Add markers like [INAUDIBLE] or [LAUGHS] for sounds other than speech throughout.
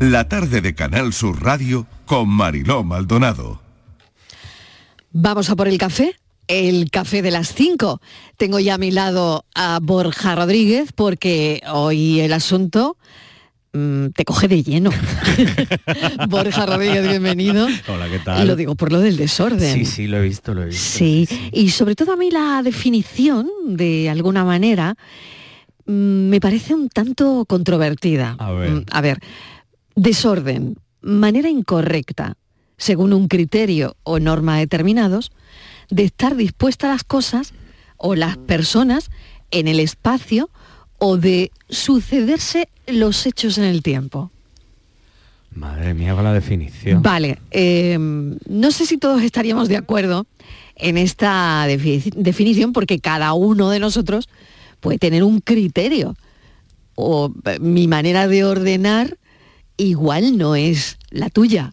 La tarde de Canal Sur Radio con Mariló Maldonado. Vamos a por el café. El café de las 5. Tengo ya a mi lado a Borja Rodríguez porque hoy el asunto mm, te coge de lleno. [LAUGHS] Borja Rodríguez, bienvenido. Hola, ¿qué Y tal? lo digo por lo del desorden. Sí, sí, lo he visto, lo he visto. Sí, y sobre todo a mí la definición, de alguna manera, mm, me parece un tanto controvertida. A ver. Mm, A ver, desorden, manera incorrecta, según un criterio o norma determinados, de estar dispuesta a las cosas o las personas en el espacio o de sucederse los hechos en el tiempo. Madre mía, con la definición. Vale, eh, no sé si todos estaríamos de acuerdo en esta defi- definición porque cada uno de nosotros puede tener un criterio o eh, mi manera de ordenar igual no es la tuya.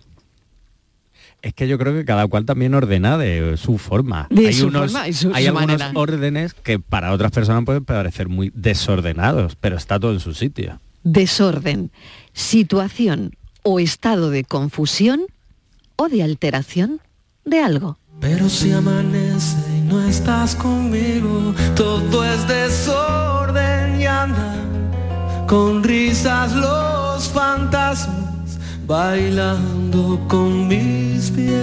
Es que yo creo que cada cual también ordena de su forma. De hay su unos, forma y su- hay su algunos manera. órdenes que para otras personas pueden parecer muy desordenados, pero está todo en su sitio. Desorden, situación o estado de confusión o de alteración de algo. Pero si amanece y no estás conmigo, todo es desorden y andan con risas los fantasmas bailando con mis pies.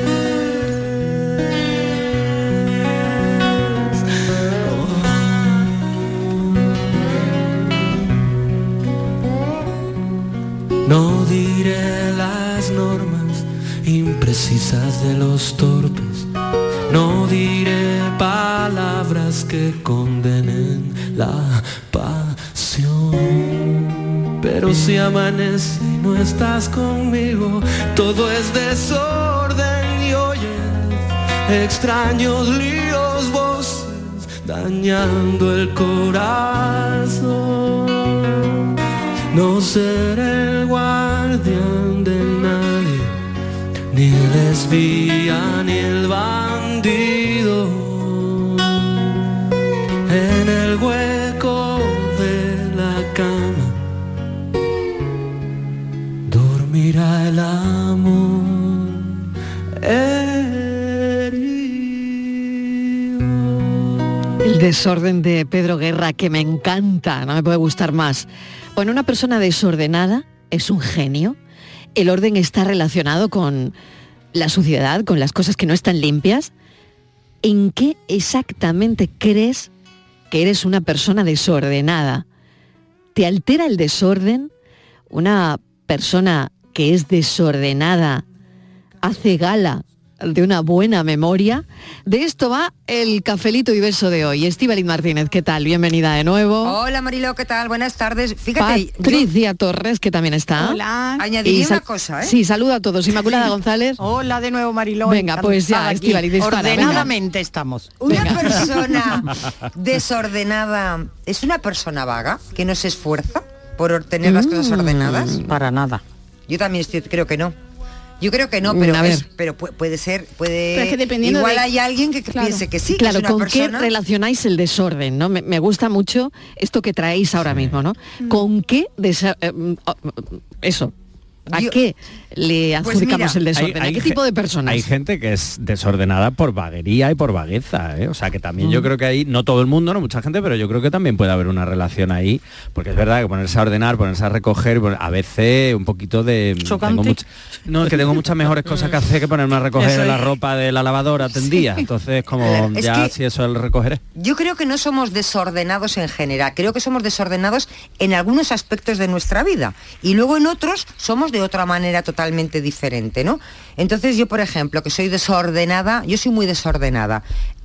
No diré las normas imprecisas de los torpes. No diré palabras que condenen la pasión. Pero si amanece y no estás conmigo, todo es desorden y oyes extraños líos, voces dañando el corazón. No seré el guardián de nadie, ni el espía, ni el bandido. Desorden de Pedro Guerra, que me encanta, no me puede gustar más. Bueno, una persona desordenada es un genio. El orden está relacionado con la suciedad, con las cosas que no están limpias. ¿En qué exactamente crees que eres una persona desordenada? ¿Te altera el desorden? ¿Una persona que es desordenada hace gala de una buena memoria. De esto va el cafelito y beso de hoy. Estíbaliz Martínez, ¿qué tal? Bienvenida de nuevo. Hola Marilo, ¿qué tal? Buenas tardes. Fíjate, Patricia Torres, que también está. Hola. añadiría una cosa, ¿eh? Sí, saludo a todos. Inmaculada González. Hola de nuevo, Mariló. Venga, pues ya, venga. Ordenadamente estamos. Una persona [LAUGHS] desordenada es una persona vaga que no se esfuerza por tener las cosas Mm. ordenadas. Para nada. Yo también estoy, creo que no. Yo creo que no, pero, Mm, a ver. es- pero pu- puede ser, puede. Pero es que dependiendo igual de- hay alguien que Claro. piense que sí, que claro, es una ¿con persona. qué relacionáis el desorden? ¿no? Me, me gusta mucho esto que traéis ahora mismo, ¿no? ¿Con qué desa- eh, mm, eso? ¿A Yo- qué le Pues adjudicamos mira, el desorden? ¿A qué ge- tipo de personas? Hay gente que es desordenada por vaguería y por vagueza, ¿eh? O sea que también Mm. yo creo que ahí, no todo el mundo, no mucha gente, pero yo creo que también puede haber una relación ahí, porque es verdad que ponerse a ordenar, ponerse a recoger, a veces un poquito de... Tengo much- no, es que tengo muchas mejores cosas que hacer que ponerme a recoger la ropa de la lavadora tendía. Entonces, como ya que- si eso el recogeré. Yo creo que no somos desordenados en general, creo que somos desordenados en algunos aspectos de nuestra vida y luego en otros somos de otra manera totalmente diferente, ¿no? Entonces yo, por ejemplo, que soy desordenada, yo soy muy desordenada.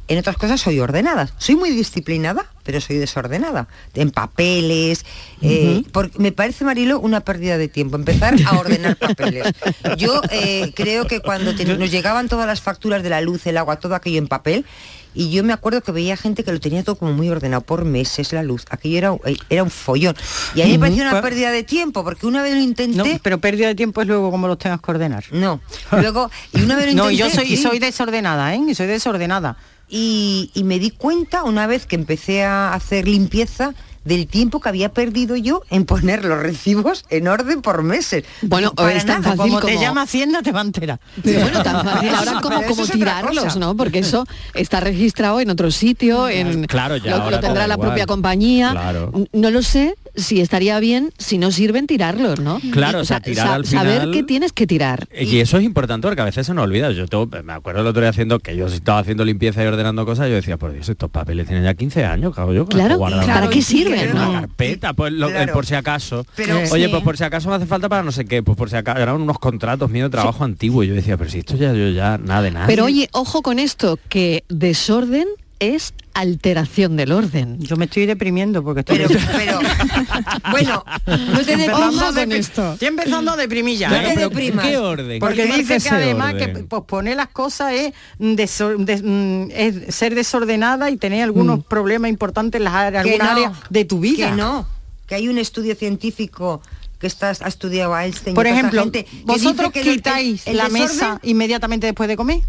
En otras cosas soy ordenada. Soy muy disciplinada, pero soy desordenada. En papeles. eh, porque me parece, Marilo, una pérdida de tiempo. Empezar a ordenar [LAUGHS] papeles. Yo eh, creo que cuando te- nos llegaban todas las facturas de la luz, el agua, todo aquello en papel, y yo me acuerdo que veía gente que lo tenía todo como muy ordenado por meses, la luz. Aquello era, un- era un follón. Y a mí me pareció una Pues- pérdida de tiempo, porque una vez lo No, intenté. pero pérdida de tiempo es luego como los tengas que ordenar. [LAUGHS] No. Luego, y una vez lo [LAUGHS] No, intenté. yo soy, sí. soy desordenada, ¿eh? Soy desordenada. y, y me di cuenta una vez que empecé a hacer limpieza del tiempo que había perdido yo en poner los recibos en orden por meses. Bueno, Para es tan nada. fácil Como te llama Hacienda, te va a enterar. Pero bueno, tan fácil ahora eso- como, tirarlos. ¿no? Porque eso está registrado en otro sitio, en Claro, ya lo, ahora lo tendrá la igual. propia compañía. Claro. No lo sé si estaría bien si no sirven tirarlos, ¿no? Claro, o sea, tirar al saber que tienes que tirar. Y eso es importante porque a veces se nos olvida. Yo tengo- me acuerdo el otro día haciendo que yo estaba haciendo limpieza y ordenando cosas, yo decía, por Dios, estos papeles tienen ya 15 años, cago yo. Claro, guardado. ¿para qué sirven, una no? carpeta, pues lo- Claro. por si acaso. Pero- Oye, Sí. pues por si acaso me hace falta para no sé qué, pues por si acaso eran unos contratos míos de trabajo antiguo. Y yo decía, pero si esto ya yo ya nada de nada. Pero oye, ojo con esto, que desorden es alteración del orden. Yo me estoy deprimiendo porque estoy... Pero, pero, [LAUGHS] bueno, no te empezando, deprimas a depri- estoy empezando a deprimir ya. Claro, no te pero deprimas. ¿qué orden? Porque ¿Qué marca dice que además orden? que posponer las cosas es, desor- des- mm, es ser desordenada y tener algunos problemas importantes en las áreas, no, de tu vida. Que no, que hay un estudio científico que estás, ha estudiado a Einstein. y Por ejemplo, gente, vosotros el- el- quitáis el la desorden, mesa inmediatamente después de comer.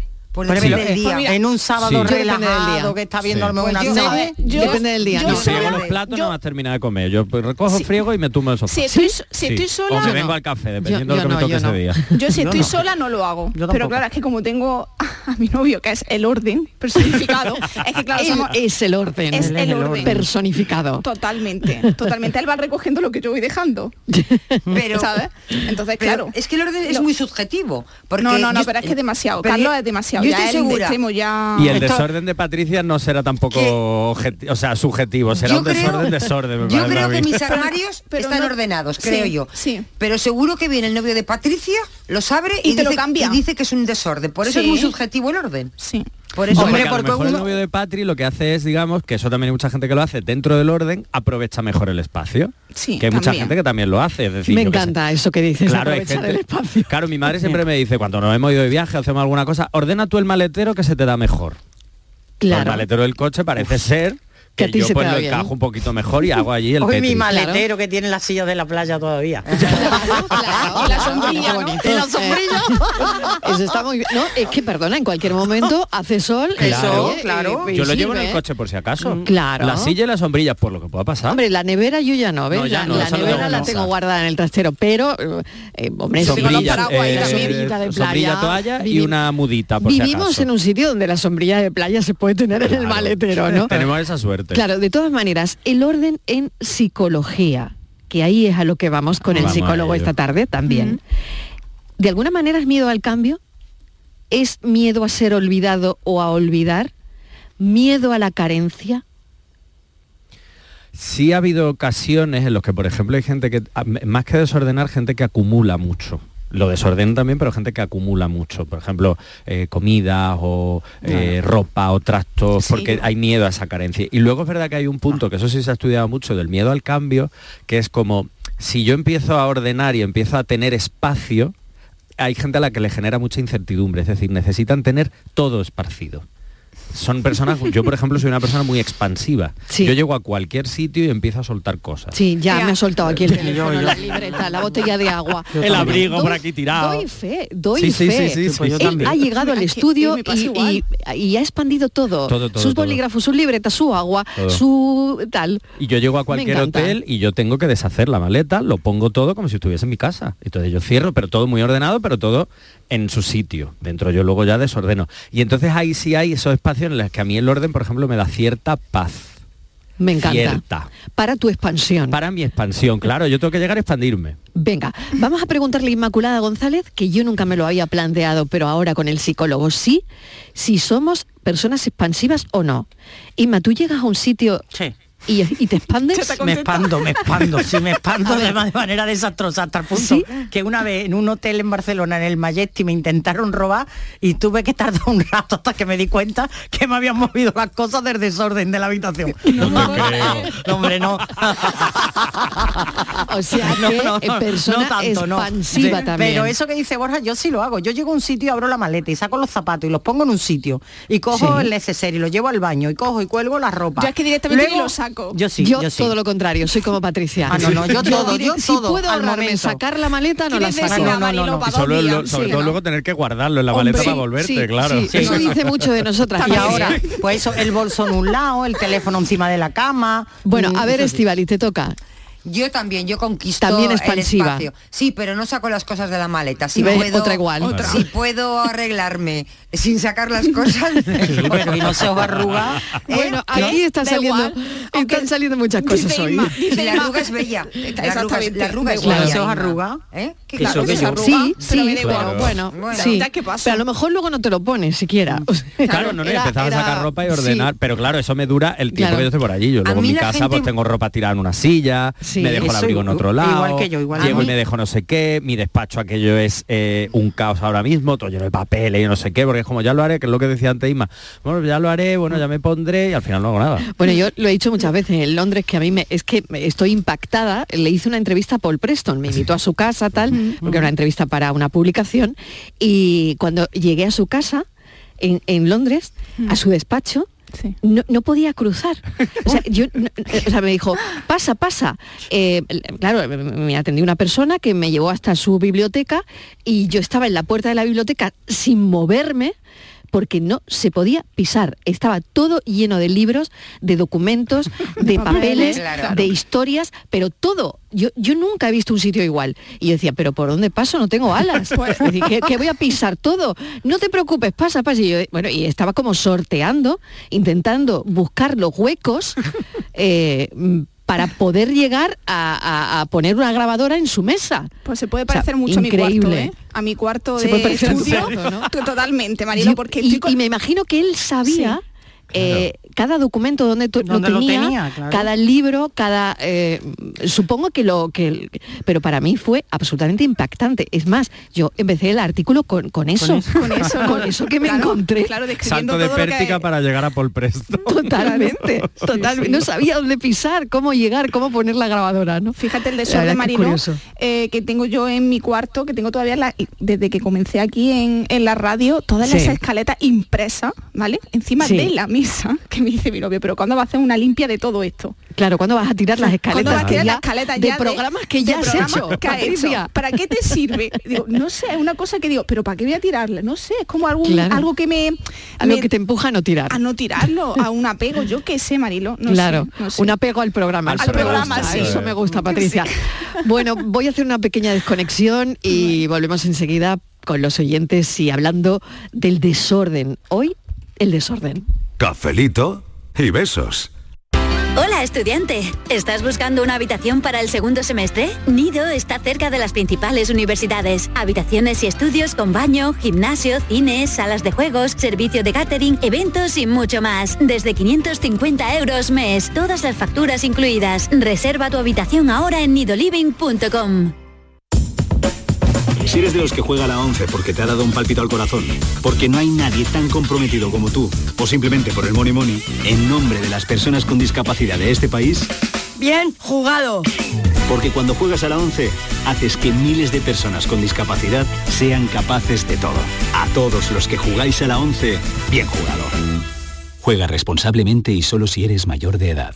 Pues depende del eh, día. pues en un sábado Sí. Relajado que está viendo Sí. Pues una yo- serie. yo- Depende del día, yo ¿no? Si los platos yo- no vas a terminar de comer. Yo pues, recojo, friego y me tumbo el sofá. Si estoy, si Sí. estoy sola, O me vengo no. al café, dependiendo yo de lo que no, me toque ese no. día. yo si [LAUGHS] estoy sola no lo hago. Pero claro, es que como tengo a mi novio, que es el orden personificado, [LAUGHS] es que claro, somos- es el orden. es el el orden. orden. personificado. Totalmente, totalmente. Él va recogiendo lo que yo voy dejando. [LAUGHS] Pero, ¿Sabes? Entonces, claro. es que el orden es muy subjetivo. Porque no, no, no, pero es que es demasiado. pero Carlos es demasiado. Yo ya estoy el segura. extremo ya. Y el Esto- desorden de Patricia no será tampoco o sea, subjetivo, será Yo un creo- desorden, desorden. me Yo creo a que mis armarios pero están no- ordenados, Sí, creo yo. sí. Pero seguro que viene el novio de Patricia, los abre y, Y te lo dice, cambia. y dice que es un desorden. Por eso Sí. es muy subjetivo el orden. Sí. Por eso Hombre, porque a lo porque mejor uno- el novio de Patri lo que hace es, digamos, que eso también hay mucha gente que lo hace dentro del orden, aprovecha mejor el espacio. Sí, que hay mucha gente que también lo hace. Es decir, Me encanta eso que dices, Claro, hay aprovechar gente- el espacio. Claro, mi madre siempre me dice, cuando nos hemos ido de viaje, hacemos alguna cosa, ordena tú el maletero que se te da mejor. El Claro. maletero del coche parece ser Que que, a ti yo se te pues da lo bien. encajo un poquito mejor y hago allí el [LAUGHS] Hoy mi maletero que tiene las sillas de la playa todavía. [LAUGHS] Y la sombrilla, ¿no? bonito. Y la sombrilla. Eh, [LAUGHS] Eso está muy bien. No, es que perdona, en cualquier momento hace sol, Claro, eso, claro. y- Yo lo llevo en el ¿eh? coche por si acaso. Claro. La silla y la sombrilla, por lo que pueda pasar. Hombre, la nevera yo ya no, ¿ves? No, ya la no, la nevera tengo la en tengo guardada en el trastero, pero, eh, hombre, Sombrilla, paraguas la eh, de playa. sombrilla, toalla y una mudita, por si Vivimos acaso. en un sitio donde la sombrilla de playa se puede tener en el maletero, ¿no? Tenemos esa suerte. Claro, de todas maneras, el orden en psicología, que ahí es a lo que vamos con el Vamos psicólogo esta tarde también. ¿De alguna manera es miedo al cambio? ¿Es miedo a ser olvidado o a olvidar? ¿Miedo a la carencia? Sí ha habido ocasiones en las que, por ejemplo, hay gente que, más que desordenar, gente que acumula mucho. Lo desordena también, pero gente que acumula mucho. Por ejemplo, eh, comida o eh, ropa o trastos, Sí. porque hay miedo a esa carencia. Y luego es verdad que hay un punto, que eso sí se ha estudiado mucho, del miedo al cambio, que es como, si yo empiezo a ordenar y empiezo a tener espacio, hay gente a la que le genera mucha incertidumbre, es decir, necesitan tener todo esparcido. Son personas, yo por ejemplo soy una persona muy expansiva. Sí. Yo llego a cualquier sitio y empiezo a soltar cosas. Sí, ya me ha soltado aquí el yo- teléfono, yo- la libreta, la botella de agua. El abrigo Doy- por aquí tirado. Doy fe, doy Sí, sí, fe. sí, sí, Pues yo. Él ha llegado al estudio y, y- y ha expandido todo. Todo, todo, sus todo. bolígrafos, sus libretas, su agua, Todo. su tal. Y yo llego a cualquier hotel y yo tengo que deshacer la maleta, lo pongo todo como si estuviese en mi casa. Entonces yo cierro, pero todo muy ordenado, pero todo en su sitio. Dentro yo luego ya desordeno. Y entonces ahí sí hay esos espacios en los que a mí el orden, por ejemplo, me da cierta paz. Me encanta. Cierta. Para tu expansión. Para mi expansión, claro, yo tengo que llegar a expandirme. Venga, vamos a preguntarle a Inmaculada González, que yo nunca me lo había planteado, pero ahora con el psicólogo sí, si somos personas expansivas o no. Inma, tú llegas a un sitio Sí. Y, y te expandes. Te Me expando, me expando, sí, me expando [LAUGHS] además de manera desastrosa hasta el punto ¿Sí? que una vez en un hotel en Barcelona, en el Majestic, me intentaron robar y tuve que tardar un rato hasta que me di cuenta que me habían movido las cosas del desorden de la habitación. [LAUGHS] No, [LAUGHS] no, hombre, no. O sea No, que no, eh, persona no tanto, no. expansiva Sí, también. Pero eso que dice Borja, yo sí lo hago. Yo llego a un sitio y abro la maleta y saco los zapatos y los pongo en un sitio y cojo Sí. el neceser y lo llevo al baño y cojo y cuelgo la ropa. Yo es que directamente Luego- lo saco. Yo sí, yo, yo sí. todo lo contrario, soy como Patricia. Ah, no, no, yo [LAUGHS] todo, diré, yo si todo, puedo ahorrarme sacar la maleta, no la ¿Quieres saco. a no, no, no. sobre, días? lo- sobre Sí, todo ¿no? luego tener que guardarlo en la Hombre, maleta para volverte, sí, claro. sí, Eso dice mucho de nosotras. [LAUGHS] Y ahora, pues eso, el bolso en un lado, el teléfono encima de la cama. Bueno, a Mm, ver, eso sí. Estivali, te toca. Yo también, yo conquisto También el expansiva. espacio. Sí, pero no saco las cosas de la maleta. Si puedo, otra igual. Otra. Si puedo arreglarme sin sacar las cosas. [LAUGHS] Sí, pero y no se os arruga. [LAUGHS] Bueno, ¿qué? aquí está saliendo, igual. están saliendo muchas cosas hoy. La arruga es bella. La arruga, es- Exactamente, la arruga es igual. bella. ¿Se os arruga? ¿Eh? ¿Qué Eso claro que se yo- arruga? Sí, pero sí, igual. bueno, Bueno. sí. ¿Ya qué pasa? Pero a lo mejor luego no te lo pones siquiera. [LAUGHS] Sea, Claro, no, no, y era- empezaba era- a sacar ropa y sí. ordenar, pero claro, eso me dura el tiempo Claro. que yo estoy por allí. Yo luego en mi casa gente- pues tengo ropa tirada en una silla, Sí, me dejo el abrigo en otro igual lado, que yo, igual. llego y me dejo no sé qué, mi despacho aquello es eh, un caos ahora mismo, todo lleno de papeles y no sé qué, porque es como ya lo haré, que es lo que decía antes Isma, bueno, ya lo haré, bueno, ya me pondré y al final no hago nada. Bueno, yo lo he dicho muchas veces en Londres que a mí me, es que estoy impactada. Le hice una entrevista a Paul Preston, me invitó a su casa, tal, porque era una entrevista para una publicación. Y cuando llegué a su casa en, en Londres, a su despacho, Sí. no, no podía cruzar. [LAUGHS] O sea, yo, no- o sea, me dijo, pasa, pasa. Eh, claro, me atendió una persona que me llevó hasta su biblioteca y yo estaba en la puerta de la biblioteca sin moverme porque no se podía pisar. Estaba todo lleno de libros, de documentos, [LAUGHS] de papeles, Claro. de historias, pero todo. Yo, yo nunca he visto un sitio igual. Y yo decía, pero ¿por dónde paso? No tengo alas. [LAUGHS] Es decir, ¿qué, qué voy a pisar todo? No te preocupes, pasa, pasa. Y yo, bueno, y estaba como sorteando, intentando buscar los huecos [LAUGHS] eh, para poder llegar a, a- a poner una grabadora en su mesa. Pues se puede O sea, parecer mucho a mi cuarto, increíble. ¿eh? A mi cuarto Se de puede estudio. [LAUGHS] Totalmente, Marilo, Yo- porque y, con- y me imagino que él sabía eh, cada documento donde tú- lo Donde lo tenía, tenía, claro. cada libro, cada eh, supongo que lo que pero para mí fue absolutamente impactante. Es más, yo empecé el artículo con, con eso, con eso, [LAUGHS] ¿no? con eso que me Claro, encontré. Claro, describiendo Salto de todo lo que- pértiga para llegar a Paul Preston. [LAUGHS] Totalmente, totalmente. No sabía dónde pisar, cómo llegar, cómo poner la grabadora, ¿no? Fíjate el que es marino eh, que tengo yo en mi cuarto, que tengo todavía la- desde que comencé aquí en, en la radio, todas las Sí. escaletas impresas, ¿vale? Encima Sí. de la [LAUGHS] que me dice mi novio, pero ¿cuándo va a hacer una limpia de todo esto? Claro, ¿cuándo vas a tirar las escaletas? ¿Cuándo vas a tirar ya las escaletas de ya programas que ya has hecho, que has Patricia? hecho? ¿Para qué te sirve? [LAUGHS] Digo, no sé, es una cosa que digo, pero ¿para qué voy a tirarla? No sé, es como algún, Claro. algo que me... Algo me- que te empuja a no tirar. a no tirarlo, a un apego, yo qué sé, Marilo, no claro, sé, no sé. un apego al programa. Al programa, gusta, sí. Eso me gusta, Patricia. [LAUGHS] Bueno, voy a hacer una pequeña desconexión y volvemos enseguida con los oyentes y hablando del desorden. Hoy, el desorden. Cafelito y besos. Hola estudiante, ¿estás buscando una habitación para el segundo semestre? Nido está cerca de las principales universidades. Habitaciones y estudios con baño, gimnasio, cines, salas de juegos, servicio de catering, eventos y mucho más. Desde 550 euros mes, todas las facturas incluidas. Reserva tu habitación ahora en nidoliving.com. Si eres de los que juega a la 11 porque te ha dado un palpito al corazón, porque no hay nadie tan comprometido como tú, o simplemente por el money money, en nombre de las personas con discapacidad de este país, Bien jugado. porque cuando juegas a la 11, haces que miles de personas con discapacidad sean capaces de todo. A todos los que jugáis a la 11, bien jugado. Juega responsablemente y solo si eres mayor de edad.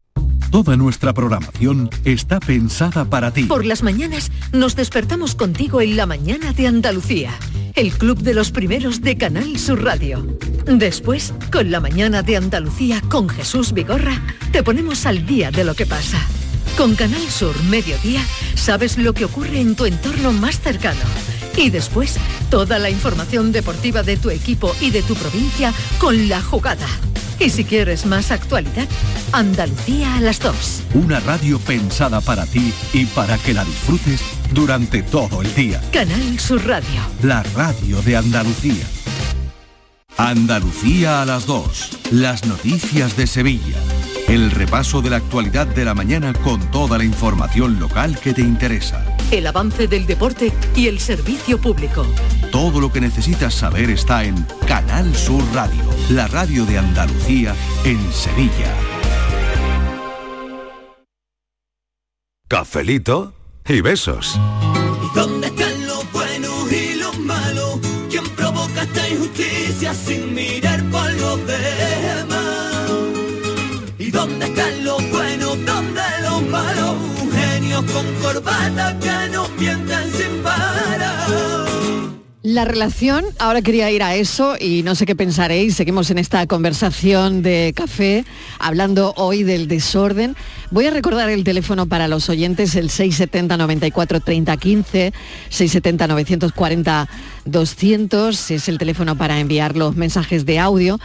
Toda nuestra programación está pensada para ti. Por las mañanas nos despertamos contigo en la mañana de Andalucía, el club de los primeros de Canal Sur Radio. Después, con la mañana de Andalucía con Jesús Vigorra, te ponemos al día de lo que pasa. Con Canal Sur Mediodía, sabes lo que ocurre en tu entorno más cercano. Y después, toda la información deportiva de tu equipo y de tu provincia con la jugada. Y si quieres más actualidad, Andalucía a las 2. Una radio pensada para ti y para que la disfrutes durante todo el día. Canal Sur Radio. La radio de Andalucía. Andalucía a las 2. Las noticias de Sevilla. El repaso de la actualidad de la mañana con toda la información local que te interesa. El avance del deporte y el servicio público. Todo lo que necesitas saber está en Canal Sur Radio, la radio de Andalucía en Sevilla. Cafelito y besos. Con corbata que nos mienten sin parar. La relación, ahora quería ir a eso y no sé qué pensaréis, seguimos en esta conversación de café, hablando hoy del desorden. Voy a recordar el teléfono para los oyentes, el 670 94 30 15, 670 940 200, es el teléfono para enviar los mensajes de audio.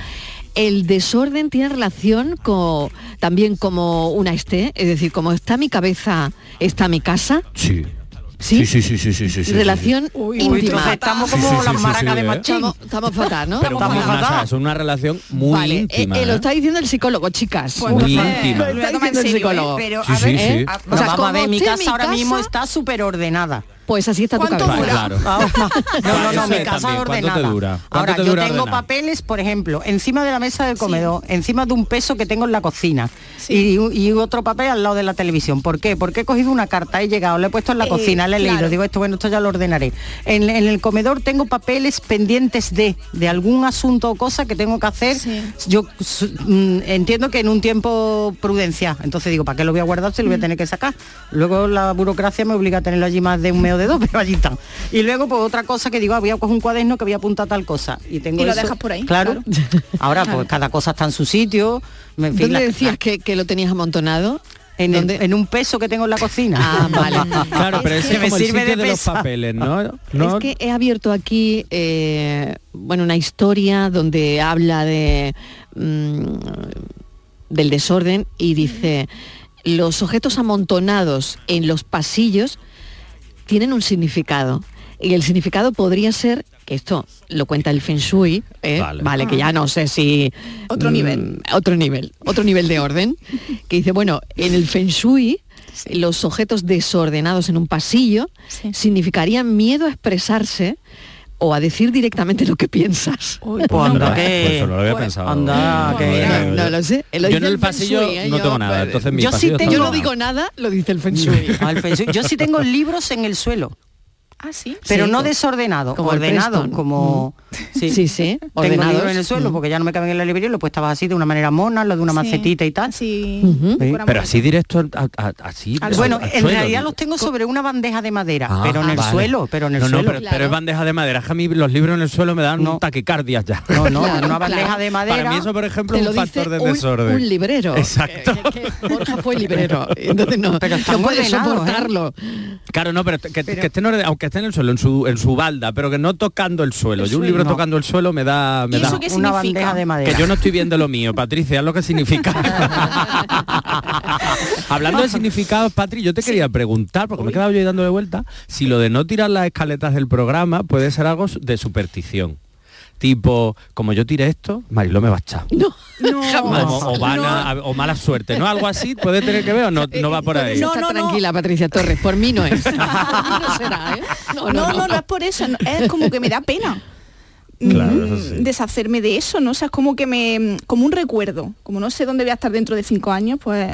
El desorden tiene relación con, también como una esté, es decir, como está mi cabeza, está mi casa. Sí. ¿Sí? Sí, sí, sí, sí, sí, sí, Relación Uy, íntima. uy, estamos Sí, como sí, las sí, sí, maracas sí, de ¿eh? machín. Estamos, estamos fatal, ¿no? Pero Estamos fatal. es una relación muy Vale, eh, íntima. eh, lo ¿eh? está diciendo el psicólogo, chicas. Pues Muy íntima. Lo está diciendo el psicólogo. Pero, a sí, ver, O sea, vamos a ver, mi casa mi ahora mismo está súper ordenada. Pues así está tu ¿Cuánto cabeza. dura? Claro. Ah, No, no, no, Eso mi casa también, ¿cuánto ordenada. te dura? ¿Cuánto Ahora, te yo dura tengo ordenar? papeles, por ejemplo, encima de la mesa del comedor, encima de un peso que tengo en la cocina y, y otro papel al lado de la televisión. ¿Por qué? Porque he cogido una carta, he llegado, le he puesto en la Eh, cocina, le he leído, digo esto, bueno, esto ya lo ordenaré. En, en el comedor tengo papeles pendientes de, de algún asunto o cosa que tengo que hacer. Yo su- mm, entiendo que en un tiempo prudencia. Entonces digo, ¿para qué lo voy a guardar si lo Mm. voy a tener que sacar? Luego la burocracia me obliga a tenerlo allí más de un mes de dos, [LAUGHS] pero allí. Y luego pues otra cosa que digo, ah, voy a coger un cuaderno que voy a apuntar tal cosa. Y tengo Y lo eso- dejas por ahí, Claro. [LAUGHS] Ahora pues cada cosa está en su sitio. En fin, ¿Dónde la- decías que, que lo tenías amontonado? en, el- en un peso que tengo en la cocina. Ah, [LAUGHS] vale. Claro, pero ese que es me como el sirve sitio de de, los papeles, ¿no? ¿No? Es que he abierto aquí, eh, bueno, una historia donde habla de mm, del desorden y dice los objetos amontonados en los pasillos tienen un significado y el significado podría ser que esto lo cuenta el Feng Shui, ¿eh? Vale. vale. que ya no sé si Otro mm, nivel. otro nivel, otro nivel de orden, que dice bueno en el Feng Shui los objetos desordenados en un pasillo Sí. significarían miedo a expresarse o a decir directamente lo que piensas. Pues Anda, anda, pues que... eso no lo había pues, pensado. anda, que- No, no lo sé. lo Yo dice en el Feng pasillo Shui, ¿eh? no Yo, tengo nada, pues, entonces yo sí tengo- yo no digo nada, lo dice el Feng Shui. [LAUGHS] El Feng Shui. Yo sí tengo libros en el suelo. Ah, sí. Pero Sí, no desordenado, como ordenado, como... Sí, sí, Tengo ordenados. libros en el suelo Mm. porque ya no me caben en la librería, lo he puesto así de una manera mona, lo de una Sí. macetita y tal. Fuera Pero así directo, a- a- así. Al Bueno, al en suelo, realidad digo. los tengo sobre una bandeja de madera, Ah, pero en el vale. suelo, pero en el no, no, suelo. pero, pero es bandeja de madera. Es que a mí los libros en el suelo me dan No. taquicardias ya. No, no, Claro, una bandeja claro. de madera. Para mí eso, por ejemplo, es un factor de un, desorden. un librero. Exacto. Que- que Borja fue librero. Entonces no, Pero no puedes ordenados, ¿eh? soportarlo. Claro, no, pero, que, estén aunque esté en el suelo, en su, en su balda, pero que no tocando el suelo. El Yo un libro No. tocando el suelo me da... Me ¿Y da qué una significa? bandeja de madera. que yo no estoy viendo lo mío, Patricia, es lo que significa. [LAUGHS] Hablando de significados, Patri, yo te quería preguntar, porque me he quedado yo ahí dándole vuelta, si lo de no tirar las escaletas del programa puede ser algo de superstición. Tipo, como yo tire esto, Marilo me va a echar. [LAUGHS] No, No. jamás. [LAUGHS] O, o van a- o mala suerte, ¿no? Algo así puede tener que ver o no, no va por ahí. No, Está no, no. tranquila, Patricia Torres. Por mí no es. [LAUGHS] No será, ¿eh? No, no, no, es por eso, no, es como que me da pena. Claro, mm, eso sí. deshacerme de eso, ¿no? O sea, es como que me como un recuerdo. Como no sé dónde voy a estar dentro de cinco años, pues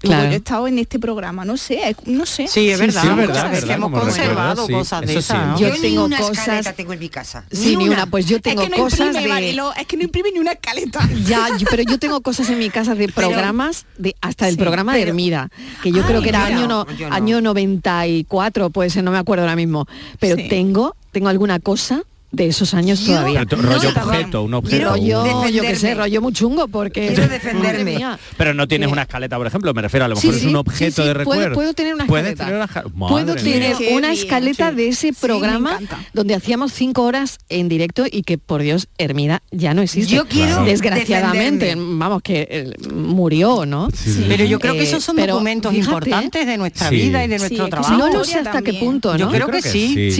como Claro. yo he estado en este programa, no sé, no sé. Sí, es verdad, sí, es cosas verdad, que verdad, hemos conservado recuerdo, sí, cosas de esas, sí. ¿no? Yo tengo una cosas- tengo en mi casa. Sí, ni una. Pues yo tengo es que no cosas imprime, de... Marilo, es que no imprime ni una escaleta. [LAUGHS] Ya, yo- pero yo tengo cosas en mi casa de [LAUGHS] programas, de hasta el Sí, programa de Hermida, que yo Ay, creo que era mira. año, no- año 94, puede ser, no me acuerdo ahora mismo. Pero Sí. tengo, tengo alguna cosa de esos años todavía. Pero rollo objeto, un objeto. Rollo, yo qué sé, rollo muy chungo porque... Quiero defenderme. Pero no tienes una escaleta, por ejemplo, me refiero, a lo mejor Sí, es sí, un objeto sí, sí, de recuerdo. puedo tener una escaleta. tener una esca- Puedo tener mía. Una escaleta sí. de ese programa donde hacíamos cinco horas en directo y que por Dios Hermida ya no existe. Yo quiero desgraciadamente, defenderme. vamos que eh, murió, ¿no? Pero yo creo que Eh, esos son pero documentos fíjate, importantes de nuestra Sí. vida y de nuestro trabajo. No lo sé hasta qué punto, ¿no? Yo creo que sí.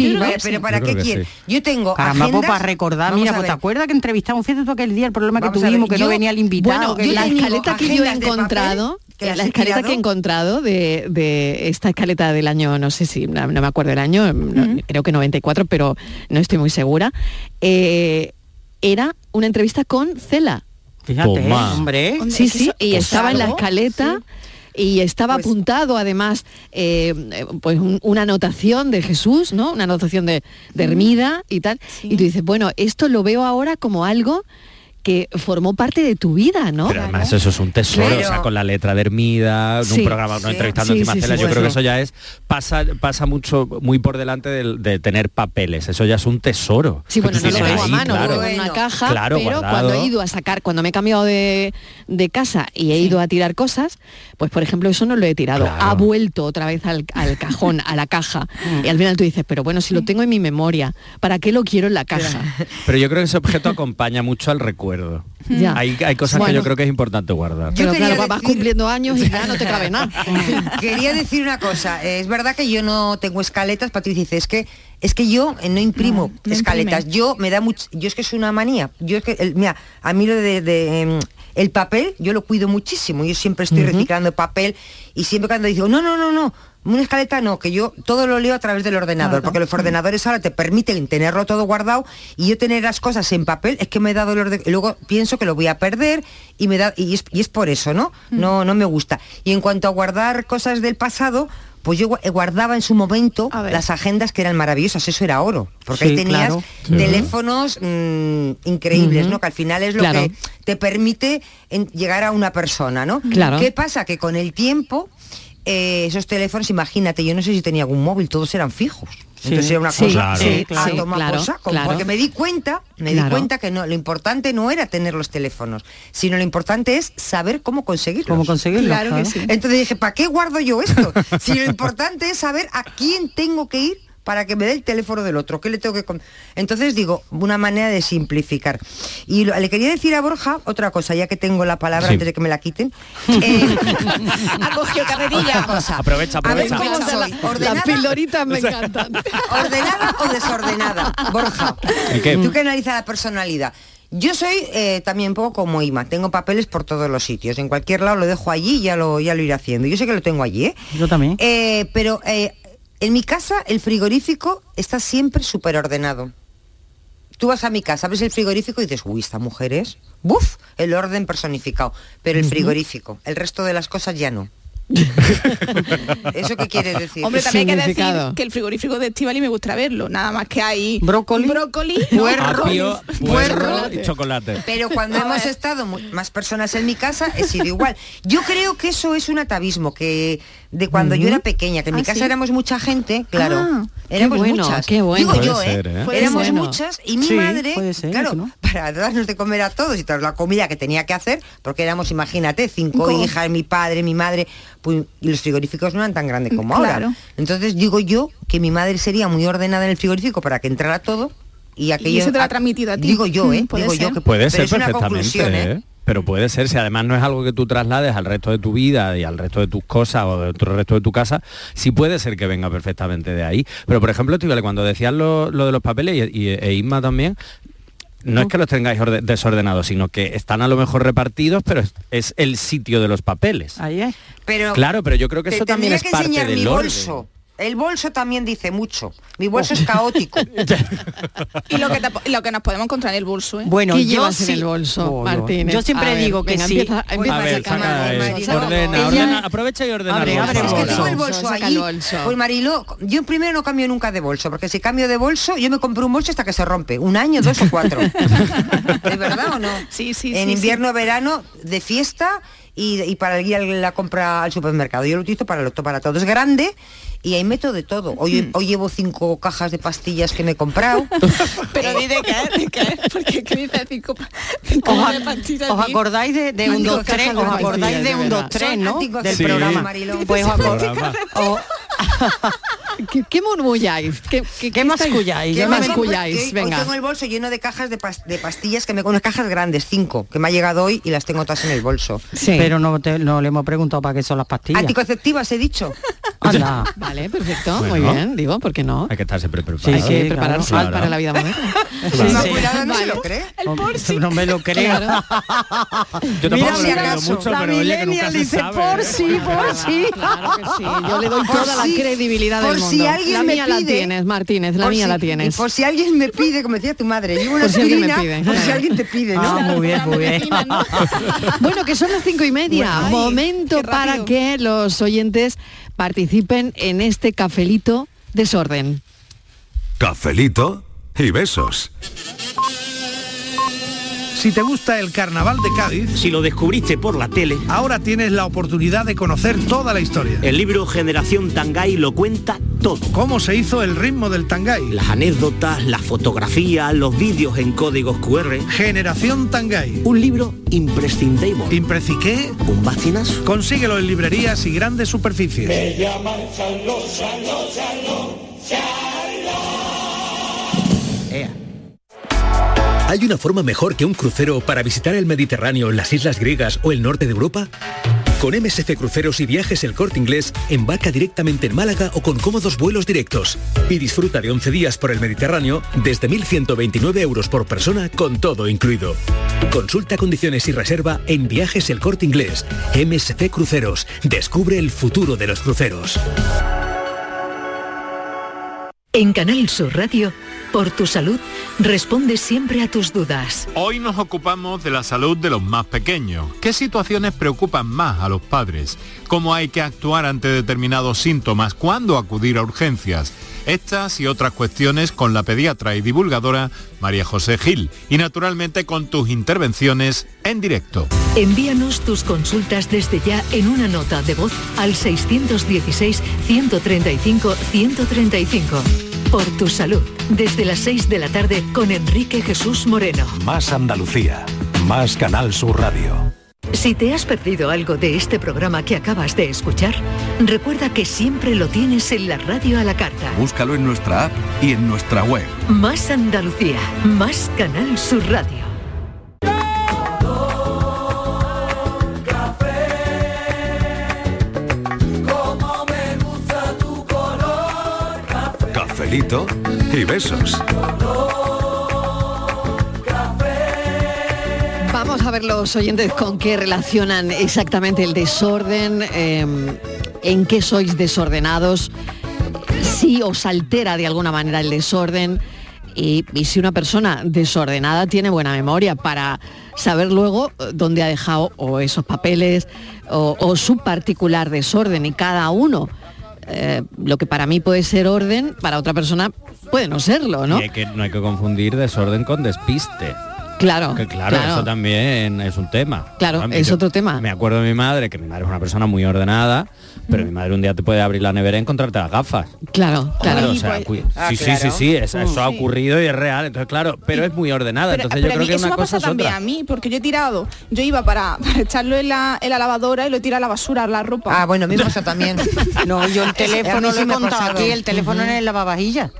Pero ¿para qué quiere? sí. Yo tengo Caramba, pues, agendas- para recordar, mira, pues te acuerdas que entrevistamos fíjate tú aquel día el problema que Vamos tuvimos, que no venía el invitado. Bueno, que yo la escaleta que yo he encontrado, que la escaleta tirado. que he encontrado de, de esta escaleta del año, no sé si, no, no me acuerdo el año, no, creo que 94, pero no estoy muy segura, eh, era una entrevista con Cela. Fíjate, hombre. Sí, sí, y es estaba en la escaleta. Y estaba Pues- apuntado además eh, eh, pues un- una anotación de Jesús, ¿no? Una anotación de, de Hermida y tal. Sí. Y tú dices, bueno, esto lo veo ahora como algo que formó parte de tu vida, ¿no? Pero además eso es un tesoro, o sea, con la letra de Hermida, en Sí. un programa, no Sí. entrevistando Sí, encima sí, yo creo que eso ya es, pasa, pasa mucho, muy por delante del- de, tener papeles, eso ya es un tesoro. Sí, bueno, no lo tengo a mano, claro. lo en una caja, claro, pero guardado. cuando he ido a sacar, cuando me he cambiado de, de casa y he ido a tirar cosas, pues por ejemplo eso no lo he tirado, Claro. ha vuelto otra vez al, al cajón, a la caja. y al final tú dices, pero bueno, si lo tengo en mi memoria, ¿para qué lo quiero en la caja? Pero yo creo que ese objeto acompaña mucho al recuerdo. Ya. Hay, hay cosas que yo creo que es importante guardar. Pero vas decir- cumpliendo años y ya no te cabe nada. [LAUGHS] Quería decir una cosa, es verdad que yo no tengo escaletas, Patricia dice, es que es que yo eh, no imprimo No, no escaletas, imprime. yo me da mucho, yo es que es una manía, yo es que, el- mira, a mí lo de, de, em, el papel, yo lo cuido muchísimo, yo siempre estoy reciclando papel y siempre cuando digo, no, no, no, no, una escaleta no, que yo todo lo leo a través del ordenador, Claro. porque los ordenadores ahora te permiten tenerlo todo guardado y yo tener las cosas en papel es que me da dolor de... luego pienso que lo voy a perder y me da y es, y es por eso, ¿no? No no me gusta. Y en cuanto a guardar cosas del pasado, pues yo gua- guardaba en su momento las agendas que eran maravillosas, eso era oro, porque Sí, ahí tenías claro. teléfonos mm, increíbles, ¿no? Que al final es lo Claro. que te permite en- llegar a una persona, ¿no? Claro. ¿Qué pasa? Que con el tiempo eh, esos teléfonos, imagínate, yo no sé si tenía algún móvil, todos eran fijos. Entonces era una Sí, cosa Claro. sí, a sí, tomar claro, por saco, claro. porque me di cuenta, me Claro. di cuenta que no, lo importante no era tener los teléfonos, sino lo importante es saber cómo conseguirlos. ¿Cómo conseguirlo? Claro que sí. Entonces dije, ¿para qué guardo yo esto? Si lo importante es saber a quién tengo que ir para que me dé el teléfono del otro, ¿qué le tengo que con-? Entonces digo, una manera de simplificar. Y lo- le quería decir a Borja otra cosa, ya que tengo la palabra Sí. antes de que me la quiten. [LAUGHS] Eh, Ha cogido carrerilla. otra cosa. Aprovecha, A ver aprovecha. cómo soy, Las ordenada, pildoritas me encantan. [LAUGHS] ordenada o desordenada, Borja. Tú que analizas la personalidad. Yo soy eh, también un poco como Ima, tengo papeles por todos los sitios, en cualquier lado lo dejo allí y ya lo, ya lo iré haciendo. Yo sé que lo tengo allí, ¿eh? Yo también. Eh, pero eh, en mi casa el frigorífico está siempre súper ordenado. Tú vas a mi casa, abres el frigorífico y dices, uy, esta mujer es, ¡buf! El orden personificado. Pero el frigorífico, el resto de las cosas ya no. [LAUGHS] ¿Eso qué quiere decir? Hombre, también hay que decir que el frigorífico de Estivali me gusta verlo. Nada más que hay Brócoli. brócoli, Puerro. Apio, Puerro. puerro y chocolate. Pero cuando hemos estado mu- más personas en mi casa, he sido igual. Yo creo que eso es un atavismo, que de cuando yo era pequeña, que en mi ¿Ah, casa sí? éramos mucha gente, claro. Ah, éramos qué bueno, muchas. qué bueno. Digo yo, Puede ¿eh? ser, ¿eh? Éramos muchas y mi Sí, madre, ser, claro, ¿no? [LAUGHS] para darnos de comer a todos y toda la comida que tenía que hacer, porque éramos, imagínate, cinco Cinco. hijas, mi padre, mi madre, pues, y los frigoríficos no eran tan grandes como Claro. ahora. Entonces digo yo que mi madre sería muy ordenada en el frigorífico para que entrara todo y aquello eso te lo ha transmitido a ti. Digo yo, ¿eh? Mm, yo ser. que Puede ser perfectamente, ¿eh? ¿eh? Pero puede ser, si además no es algo que tú traslades al resto de tu vida y al resto de tus cosas o del resto de tu casa, sí puede ser que venga perfectamente de ahí. Pero por ejemplo, cuando decías lo, lo de los papeles y, y- e Isma también, no es que los tengáis orde- desordenados, sino que están a lo mejor repartidos, pero es, es el sitio de los papeles. Ahí es. Pero Claro, pero yo creo que te eso también es que parte enseñar del mi orden. El bolso también dice mucho. Mi bolso es caótico. [LAUGHS] Y lo que, te- lo que nos podemos encontrar en el bolso, ¿eh? Bueno, ¿Qué yo sí. en el bolso, Oh, Martínez? Yo siempre A ver, digo que venga, sí. empieza- empieza A ver, sacar saca, el eh, bolso, Marilo. ordena, Ella- ordena, aprovecha y ordena Abre, el abre bolso Es que tengo el bolso, bolso. Pues Marilo, yo primero no cambio nunca de bolso, porque si cambio de bolso, yo me compro un bolso hasta que se rompe. Un año, dos o cuatro. [LAUGHS] ¿Es verdad o no? Sí, sí, En sí, invierno, verano, de fiesta y, y para ir a la compra al supermercado. Yo lo utilizo para, lo, para todo. Es grande y ahí meto de todo. Hoy, hoy llevo cinco cajas de pastillas que me he comprado. [LAUGHS] Pero di de qué, de qué, porque ¿qué dice cinco, cinco ¿Os, de pastillas os acordáis de, de un Digo, 2 3 cajas os de acordáis de de un verdad. 2 3 Son no antiguos del sí. programa Mariló. pues os- [LAUGHS] ¿Qué, qué murmulláis? ¿Qué, qué, ¿Qué masculláis? ¿Qué no masculláis? Que hoy- Venga. tengo el bolso lleno de cajas de, pas- de pastillas que me con unas cajas grandes, cinco, que me ha llegado hoy y las tengo todas en el bolso. Sí. pero no, te- no le hemos preguntado para qué son las pastillas Anticonceptivas he dicho. [LAUGHS] Anda. [LAUGHS] Vale, perfecto, Bueno. muy bien, digo, ¿por qué no? Hay que estar siempre Sí, preparado. Que sí, prepararse claro. para la vida moderna. Una sí. cuidada no se Vale. lo cree. [LAUGHS] no me lo creo Claro. Yo tampoco Mira, me lo creo acaso, mucho, la pero oye, que nunca millennial se dice sabe. por sí por sí Claro que sí, yo le doy toda la credibilidad del si alguien la me mía la pide- tienes, Martínez, la mía si- la tienes. por si alguien me pide, como decía tu madre, llevo una Por si alguien me pide. por si alguien te pide, ¿no? ah, muy bien muy bien [LAUGHS] Bueno, que son las cinco y media. Ay, Momento para que los oyentes participen en este cafelito desorden. Cafelito y besos. Si te gusta el carnaval de Cádiz, Si lo descubriste por la tele, ahora tienes la oportunidad de conocer toda la historia. el libro Generación Tangay lo cuenta todo. Cómo se hizo el ritmo del Tangay. Las anécdotas, las fotografías, los vídeos en códigos QR. Generación Tangay. Un libro imprescindible. Impreciqué, ¿Un bastinazo? consíguelo en librerías y grandes superficies. ¿Hay una forma mejor que un crucero para visitar el Mediterráneo, las islas griegas o el norte de Europa? Con MSC Cruceros y Viajes El Corte Inglés, embarca directamente en Málaga o con cómodos vuelos directos. Y disfruta de 11 días por el Mediterráneo desde 1.129 euros por persona con todo incluido. Consulta condiciones y reserva en Viajes El Corte Inglés. MSC Cruceros. Descubre el futuro de los cruceros. En Canal Sur Radio, por tu salud, responde siempre a tus dudas. Hoy nos ocupamos de la salud de los más pequeños. ¿Qué situaciones preocupan más a los padres? ¿Cómo hay que actuar ante determinados síntomas? ¿Cuándo acudir a urgencias? Estas y otras cuestiones con la pediatra y divulgadora María José Gil y naturalmente con tus intervenciones en directo. Envíanos tus consultas desde ya en una nota de voz al 616-135-135. Por tu salud, desde las 6 de la tarde con Enrique Jesús Moreno. Más Andalucía. Más Canal Sur Radio. Si te has perdido algo de este programa que acabas de escuchar, recuerda que siempre lo tienes en la radio a la carta. Búscalo en nuestra app y en nuestra web. Más Andalucía, más Canal Sur Radio. Y besos. Vamos a ver los oyentes con qué relacionan exactamente el desorden, eh, en qué sois desordenados, si os altera de alguna manera el desorden y, si una persona desordenada tiene buena memoria para saber luego eh, dónde ha dejado o esos papeles o su particular desorden y cada uno. Eh, lo que para mí puede ser orden, para otra persona puede no serlo, ¿no? No hay que confundir desorden con despiste. Claro, Que claro, claro. eso también es un tema. Claro, es yo otro tema. Me acuerdo de mi madre, que mi madre es una persona muy ordenada, pero mi madre un día te puede abrir la nevera y encontrarte las gafas. Claro, claro. o sea, cu- Ah, sí, sí, claro. sí, sí, eso, eso ha Sí. ocurrido y es real, entonces claro, pero es muy ordenada, Pero, entonces pero yo creo mí que eso una me cosa es también otra. a mí, porque yo he tirado, yo iba para, [LAUGHS] para echarlo en la, en la lavadora y lo tira a la basura, a la ropa. Ah, bueno, a mí me pasa también. [LAUGHS] no yo el teléfono lo sí he contado aquí el teléfono en el lavavajillas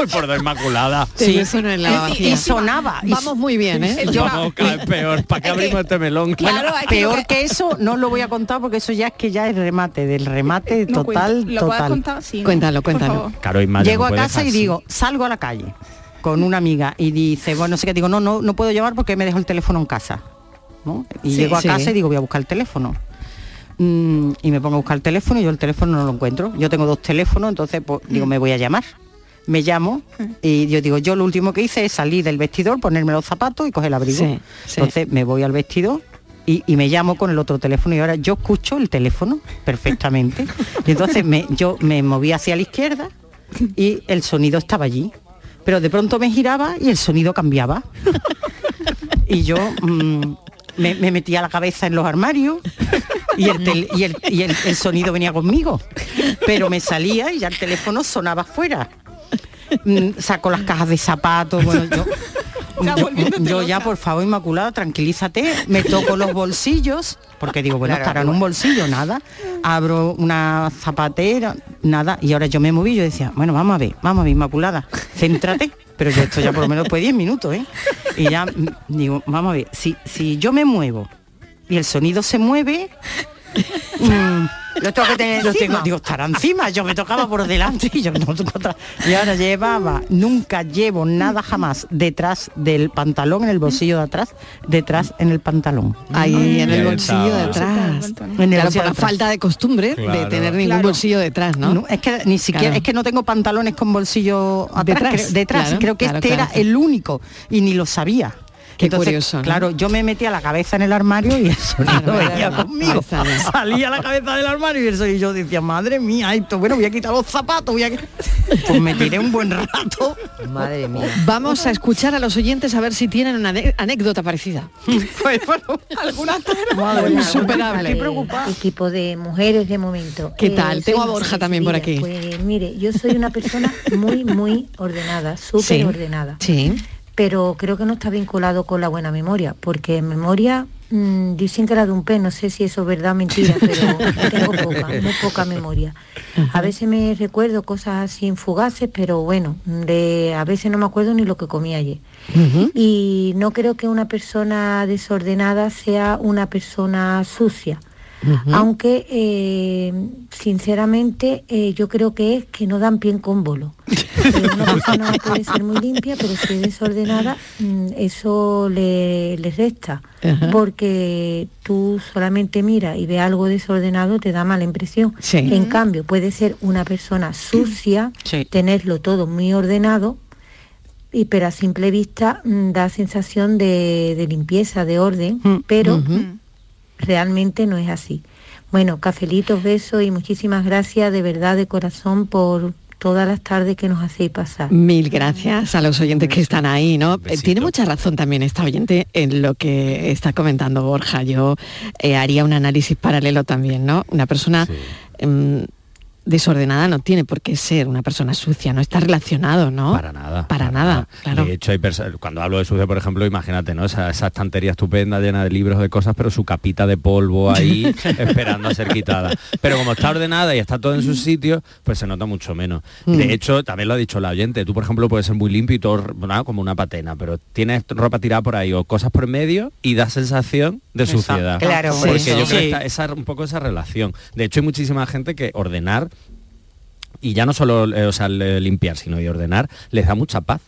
Uy, [LAUGHS] por la inmaculada. Teléfono en la Y- sonaba y- Vamos muy bien, ¿eh? Yo- Vamos, cada vez peor, ¿para qué abrimos este melón? Bueno, peor que eso no lo voy a contar porque eso ya es que ya es remate, del remate No total, cuento. ¿Lo puedes total. contar? Sí. Cuéntalo, cuéntalo. Claro, Llego no a casa y digo, salgo a la calle con una amiga y dice, bueno, no sé qué, digo, no, no, no puedo llevar porque me dejo el teléfono en casa. ¿no? Y Sí, llego a sí. casa y digo, voy a buscar el teléfono. Mm, y me pongo a buscar el teléfono y yo el teléfono no lo encuentro. Yo tengo dos teléfonos, entonces pues, digo, me voy a llamar. Me llamo y yo digo, yo lo último que hice es salir del vestidor, ponerme los zapatos y coger el abrigo. Sí, sí. Entonces me voy al vestidor y, y me llamo con el otro teléfono y ahora yo escucho el teléfono perfectamente. [LAUGHS] y entonces me, yo me moví hacia la izquierda y el sonido estaba allí. Pero de pronto me giraba y el sonido cambiaba. [LAUGHS] y yo mm, me, me metía la cabeza en los armarios y, el, [LAUGHS] tel- y, el, y el- el sonido venía conmigo. Pero me salía y ya el teléfono sonaba afuera. Mm, Saco las cajas de zapatos, bueno, yo... [LAUGHS] Yo, yo ya, por favor, Inmaculada, tranquilízate, me toco los bolsillos, porque digo, bueno, Claro, estará en un bolsillo, nada. Abro una zapatera, nada. Y ahora yo me moví, yo decía, bueno, vamos a ver, vamos a ver, Inmaculada, céntrate. Pero yo esto ya por lo menos después de 10 minutos, ¿eh? Y ya mm, digo, vamos a ver, si, si yo me muevo y el sonido se mueve, mm, Lo tengo que tener lo encima. tengo, digo, estará encima, yo me tocaba por delante y yo no toco atrás. Y ahora llevaba, nunca llevo nada jamás detrás del pantalón, en el bolsillo de atrás, detrás en el pantalón. Ahí en el bolsillo de atrás. En el Claro, por la atrás. falta de costumbre de tener ningún Claro. bolsillo detrás, ¿no? No, es que ni siquiera, Claro. es que no tengo pantalones con bolsillo atrás, Detrás, creo- detrás, claro, y creo que claro, este claro. era el único y ni lo sabía. Qué curioso, ¿no? Claro, yo me metía la cabeza en el armario y el [LAUGHS] sonido Claro, venía claro. conmigo. Salía la cabeza del armario y eso y yo decía, madre mía, esto, bueno, voy a quitar los zapatos, voy a qui-". Pues me tiré un buen rato. Madre mía. Vamos a escuchar a los oyentes a ver si tienen una anécdota parecida. [LAUGHS] Pues bueno, alguna Madre insuperable. estoy equipo de mujeres de momento. ¿Qué tal? soy Tengo a Borja también por aquí. Pues mire, yo soy una persona muy, muy ordenada, súper Sí. ordenada. Sí. Pero creo que no está vinculado con la buena memoria, porque memoria mm, dicen que la de un pez, no sé si eso es verdad o mentira, pero [LAUGHS] tengo poca, muy poca memoria. A veces me recuerdo cosas así fugaces, pero bueno, de, a veces no me acuerdo ni lo que comí ayer. Y no creo que una persona desordenada sea una persona sucia. Aunque eh, sinceramente eh, yo creo que es que no dan pie con bolo. [LAUGHS] Eh, una persona puede ser muy limpia, pero si es desordenada, mm, eso le, le resta. Porque tú solamente miras y ves algo desordenado, te da mala impresión. Sí. En cambio, puede ser una persona sucia, Sí. tenerlo todo muy ordenado, y pero a simple vista mm, da sensación de, de limpieza, de orden, Mm, pero. Realmente no es así. Bueno, cafelitos, besos y muchísimas gracias de verdad de corazón por todas las tardes que nos hacéis pasar. Mil gracias a los oyentes que están ahí, ¿no? Eh, Besito. Tiene mucha razón también esta oyente en lo que está comentando Borja. Yo eh, haría un análisis paralelo también, ¿no? Una persona Sí. em, desordenada no tiene por qué ser una persona sucia, no está relacionado, ¿no? Para nada. Para nada, claro. De hecho, hay cuando hablo de sucio, por ejemplo, imagínate, ¿no? Esa, esa estantería estupenda llena de libros de cosas, pero su capita de polvo ahí [LAUGHS] esperando a ser quitada. Pero como está ordenada y está todo en su sitio, pues se nota mucho menos. Mm. De hecho, también lo ha dicho la oyente, tú, por ejemplo, puedes ser muy limpio y todo ¿no? como una patena, pero tienes ropa tirada por ahí o cosas por medio y da sensación de Exacto. suciedad. Claro, Porque yo creo que está esa, un poco esa relación. De hecho, hay muchísima gente que ordenar y ya no solo eh, o sea, limpiar, sino y ordenar, les da mucha paz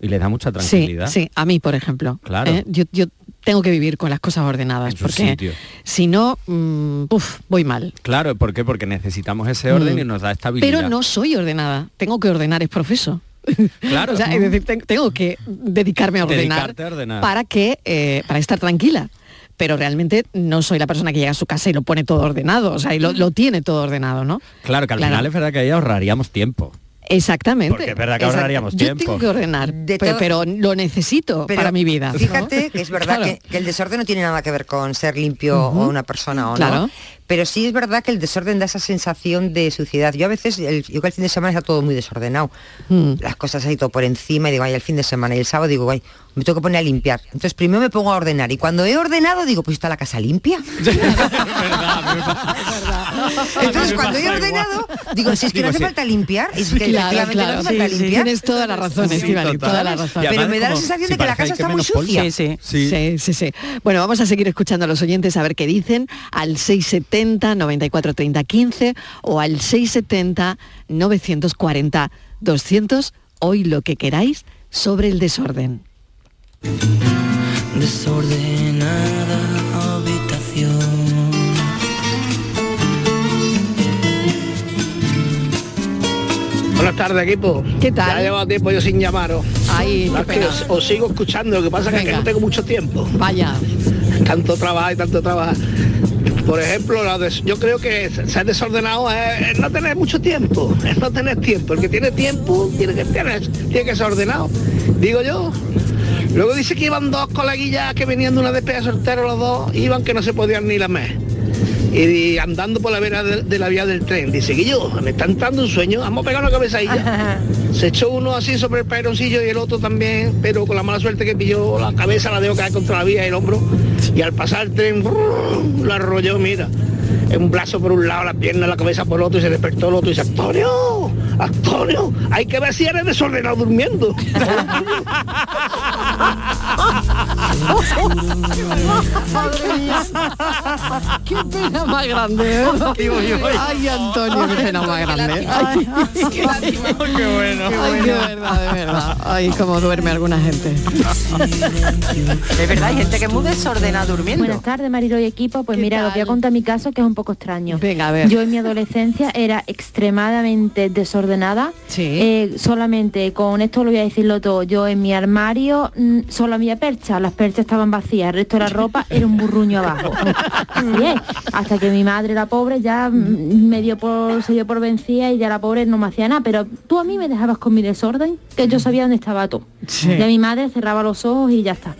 y les da mucha tranquilidad. sí, a mí, por ejemplo. Claro. ¿eh? Yo, yo tengo que vivir con las cosas ordenadas, porque sitio. si no, mm, uf, voy mal. Claro, ¿por qué? Porque necesitamos ese orden Mm. y nos da estabilidad. Pero no soy ordenada, tengo que ordenar es profeso. [LAUGHS] Claro. [LAUGHS] O sea, es decir, te- tengo que dedicarme a ordenar, Dedicarte a ordenar. para que eh, para estar tranquila. Pero realmente no soy la persona que llega a su casa y lo pone todo ordenado, o sea, y lo, lo tiene todo ordenado, ¿no? Claro, que al Claro. final es verdad que ahí ahorraríamos tiempo. Exactamente. Porque es verdad que ahorraríamos Yo tiempo. tengo que ordenar, De pero, pero lo necesito Pero para mi vida. ¿no? Fíjate que es verdad Claro. que, que el desorden no tiene nada que ver con ser limpio o una persona o no. Claro. Pero sí es verdad que el desorden da esa sensación de suciedad. Yo a veces, el, yo que el fin de semana está todo muy desordenado. Mm. Las cosas ahí todo por encima y digo, ay, el fin de semana. Y el sábado digo, ay, me tengo que poner a limpiar. Entonces primero me pongo a ordenar. Y cuando he ordenado digo, pues está la casa limpia. [LAUGHS] Entonces cuando he ordenado, digo, si es que no hace sí. falta limpiar, es que Claro, efectivamente claro, no hace falta sí, sí, limpiar. tienes toda la razón, Sí, Estivali, total. toda la razón. Pero me da la sensación de que la casa que está muy sucia. Sí, sí. Sí. Sí, sí, sí. Bueno, vamos a seguir escuchando a los oyentes a ver qué dicen al 670 94 30 15 o al 670 940 200. Hoy lo que queráis sobre el desorden. Desordenada habitación. Buenas tardes, equipo. ¿Qué tal? Ya llevo tiempo yo sin llamaros. Ay, La qué que pena. os, os sigo escuchando, lo que pasa es que, no tengo mucho tiempo. Vaya. Tanto trabajar y tanto trabajar. Por ejemplo, la des- yo creo que ser desordenado es, es no tener mucho tiempo, es no tener tiempo. El que tiene tiempo tiene que, tener, tiene que ser ordenado, digo yo. Luego dice que iban dos coleguillas que venían de una despedida soltero los dos, iban que no se podían ni lamer. Y andando por la vera de, de la vía del tren. Dice, Guillo, me está entrando un sueño, vamos a pegar una cabeza ahí ya. [LAUGHS] Se echó uno así sobre el peroncillo y el otro también, pero con la mala suerte que pilló la cabeza, la dejó caer contra la vía y el hombro. Y al pasar el tren, la arrolló, mira. Un brazo por un lado, la pierna, la cabeza por otro y se despertó el otro y dice, Antonio, Antonio, hay que ver si eres desordenado durmiendo. [LAUGHS] [LAUGHS] Madre mía. Qué pena más grande. Ay, Antonio, qué pena más grande. Ay, qué bueno. Ay, de verdad, de verdad. Ay, cómo duerme alguna gente. De verdad, hay gente que es muy desordenada durmiendo. Buenas tardes, marido y equipo. Pues mira, os voy a contar mi caso que es un poco extraño. Venga, a ver. Yo en mi adolescencia era extremadamente desordenada. Eh, solamente con esto lo voy a decirlo todo. Yo en mi armario mm, solo había perchas, las perchas estaban vacías, el resto de la ropa era un burruño abajo. [LAUGHS] Así es. Hasta que mi madre, la pobre, ya mm, me dio por, se dio por vencida y ya la pobre no me hacía nada. Pero tú a mí me dejabas con mi desorden, que yo sabía dónde estaba todo. Sí. Ya mi madre cerraba los ojos y ya está.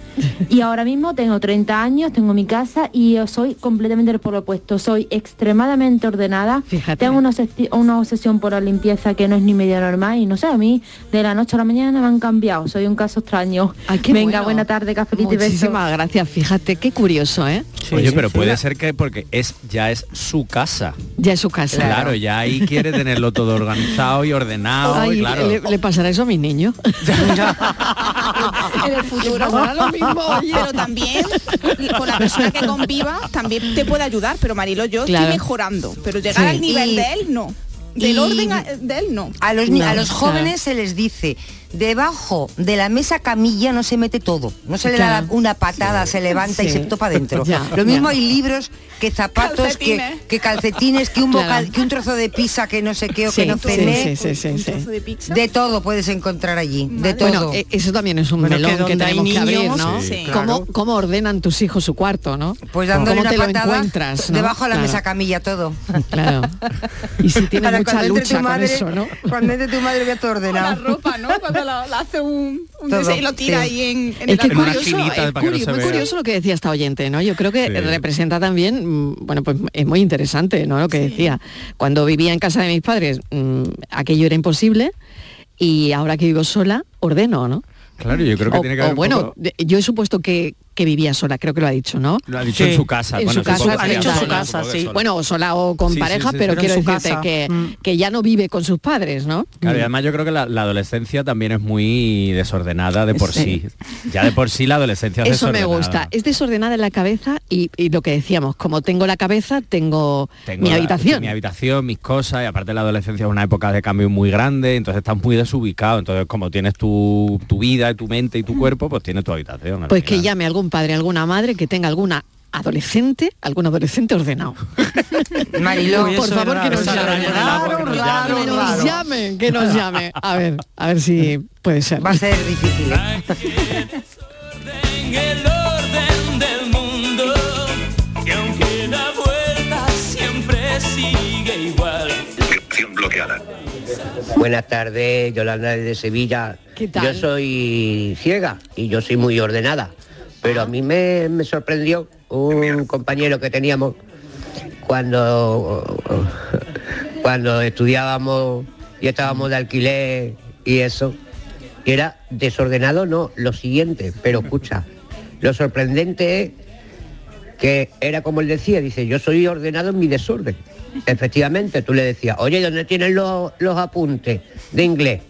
Y ahora mismo tengo 30 años, tengo mi casa y yo soy completamente por lo opuesto. Soy extremadamente ordenada. Tengo una, obsesi- una obsesión por la limpieza que no es ni medio normal y no sé, a mí de la noche a la mañana me han cambiado. Soy un caso extraño. qué Venga, bueno. buena tarde, besos. Muchísimas gracias. Fíjate, qué curioso, ¿eh? Oye, pero puede ser que porque es ya es su casa. Ya es su casa. Claro, ya ahí quiere tenerlo todo organizado y ordenado. Ay, y claro. le, le pasará eso a mis niños. [LAUGHS] [LAUGHS] en el futuro pasará lo mismo, oye. pero también con la persona que conviva también te puede ayudar pero Marilo yo Claro. estoy mejorando pero llegar Sí. al nivel Y- de él no del orden a- de él no A los, No, a los claro. jóvenes se les dice, debajo de la mesa camilla no se mete todo. No se le da Claro. una patada, se levanta y se topa dentro. [LAUGHS] Ya, Lo mismo ya. hay libros que zapatos, que, Calcetines. que calcetines, que un, Claro. bocal, que un trozo de pizza que no sé qué o Sí, que no cené. sí, sí, sí, sí. De todo puedes encontrar allí, de todo. Bueno, e- eso también es un Bueno, que melón que, hay tenemos que abrir, niños, ¿no? sí, ¿Cómo, claro. ¿Cómo ordenan tus hijos su cuarto, no? Pues dándole ¿Cómo una te lo patada encuentras? ¿no? debajo de la Claro. mesa camilla todo. Claro. Y si tienes Para mucha lucha tu con madre, eso, ¿no? Cuando entre tu madre voy todo ordenado. ropa no [LAUGHS] la hace un, deseo y lo tira sí. ahí en, en Es el que armario. curioso, es curi- muy curioso lo que decía esta oyente, ¿no? Yo creo que Sí. representa también, mm, bueno, pues es muy interesante, ¿no? Lo que decía. Cuando vivía en casa de mis padres, mm, aquello era imposible y ahora que vivo sola, ordeno, ¿no? Claro, yo creo que O- tiene que o haber un bueno, poco- yo he supuesto que, que vivía sola, creo que lo ha dicho, ¿no? Lo ha dicho en su casa. En bueno, su casa, ha dicho en su casa, sí. sola. Bueno, o sola o con Sí, pareja, sí, pero pero quiero decirte casa. que, Mm. que ya no vive con sus padres, ¿no? Claro, y además yo creo que la, la adolescencia también es muy desordenada de por sí. Sí. Ya de por sí la adolescencia es Eso me gusta. Es desordenada en la cabeza y, y lo que decíamos, como tengo la cabeza, tengo, Tengo mi la- habitación. Mi habitación, mis cosas, y aparte la adolescencia es una época de cambio muy grande, entonces estás muy desubicado. Entonces, como tienes tu, tu vida, tu mente y tu cuerpo, pues tienes tu habitación. Pues que llame algún padre, alguna madre que tenga alguna adolescente, algún adolescente ordenado. [LAUGHS] Mariló, por favor que nos llame. que nos llame, que nos llame. A ver, a ver si puede ser. Va a ser difícil. el orden del mundo y aunque la vuelta siempre sigue igual. bloqueada. Buenas tardes, Yolanda desde Sevilla. ¿Qué tal? Yo soy ciega y yo soy muy ordenada, pero a mí me, sorprendió un compañero que teníamos cuando, cuando estudiábamos y estábamos de alquiler y eso. Y era desordenado, no, lo siguiente, pero escucha, lo sorprendente es que era como él decía, dice, yo soy ordenado en mi desorden. Efectivamente, tú le decías, oye, ¿dónde tienes los, los apuntes de inglés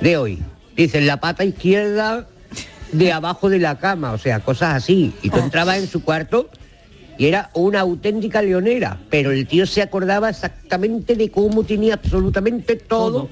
de hoy? Dice, la pata izquierda de abajo de la cama, o sea, cosas así. Y tú entrabas en su cuarto y era una auténtica leonera, pero el tío se acordaba exactamente de cómo tenía absolutamente todo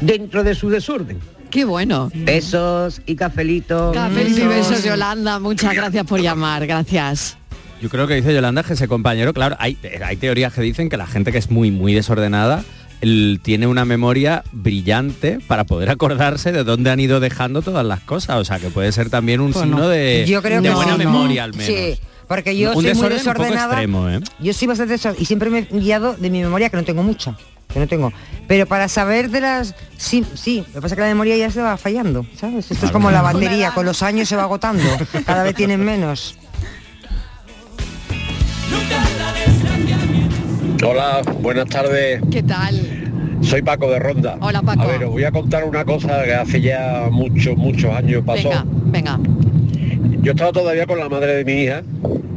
dentro de su desorden. Qué bueno. Besos y cafelitos. Cafelito y besos, Yolanda. Muchas gracias por llamar. Gracias. Yo creo que dice Yolanda que ese compañero, claro, hay, hay teorías que dicen que la gente que es muy, muy desordenada el- tiene una memoria brillante para poder acordarse de dónde han ido dejando todas las cosas. O sea, que puede ser también un Pues signo no. de, Yo creo de que buena sí. memoria al menos. Sí, porque yo un soy muy desorden un poco desordenada. extremo, ¿eh? Yo soy bastante desordenada y siempre me he guiado de mi memoria, que no tengo mucha, que no tengo. Pero para saber de las... Sí, sí, lo que pasa es que la memoria ya se va fallando, ¿sabes? Esto es como la batería, con los años se va agotando, cada vez tienen menos. Hola, buenas tardes. ¿Qué tal? Soy Paco de Ronda. Hola, Paco. A ver, os voy a contar una cosa que hace ya muchos, muchos años pasó. Venga, venga. Yo estaba todavía con la madre de mi hija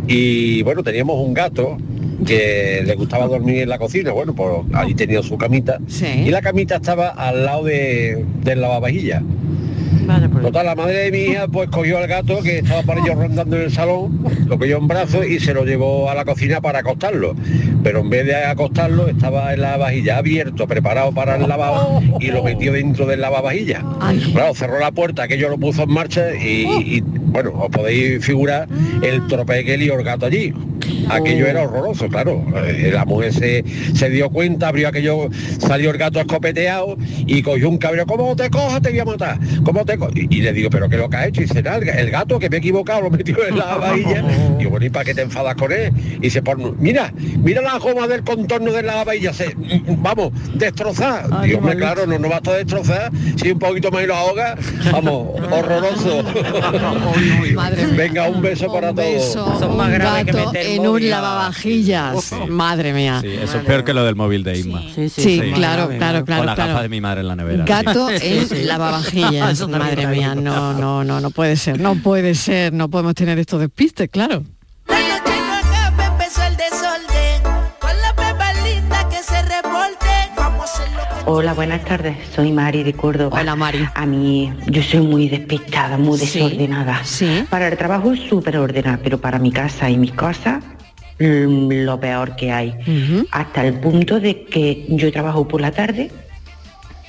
y bueno, teníamos un gato que le gustaba dormir en la cocina, bueno, pues ahí tenía su camita y la camita estaba al lado de, del lavavajillas. Total, la madre de mi hija pues cogió al gato que estaba por ello rondando en el salón, lo cogió en brazos y se lo llevó a la cocina para acostarlo. Pero en vez de acostarlo estaba el lavavajilla abierto, preparado para el lavado y lo metió dentro del lavavajilla. Claro, cerró la puerta, aquello lo puso en marcha y, y, bueno, os podéis figurar el tropez que lió el gato allí. Aquello era horroroso, claro. La mujer se, se dio cuenta, abrió aquello, salió el gato escopeteado y cogió un cabreo, ¿cómo te cojas? Te voy a matar. ¿Cómo te co-?" y, y le digo, ¿pero qué es lo que ha hecho? Y dice, "Nada, el, el gato que me he equivocado, lo metió en la [LAUGHS] vajilla. Y bueno, ¿y para qué te enfadas con él? Y se pone, mira, mira la goma del contorno de la vajilla, se, vamos, destrozar. Digo, hombre, claro, no, no basta destrozar, si un poquito más y lo ahoga, vamos, [LAUGHS] horroroso. Venga, un beso para todos. un gato en un lavavajillas. Madre mía. Sí, eso es peor que lo del móvil de Isma. Sí, claro, claro, claro, O la claro. gafa de mi madre en la nevera. Gato sí. en lavavajillas. [LAUGHS] Madre mía, no, no, no, no puede ser, no puede ser, no podemos tener estos despistes, claro. Hola, buenas tardes. Soy Mari de Córdoba. Hola, Mari. A mí, yo soy muy despistada, muy Sí, desordenada. Para el trabajo súper ordenada, pero para mi casa y mis cosas, mm, lo peor que hay. Hasta el punto de que yo trabajo por la tarde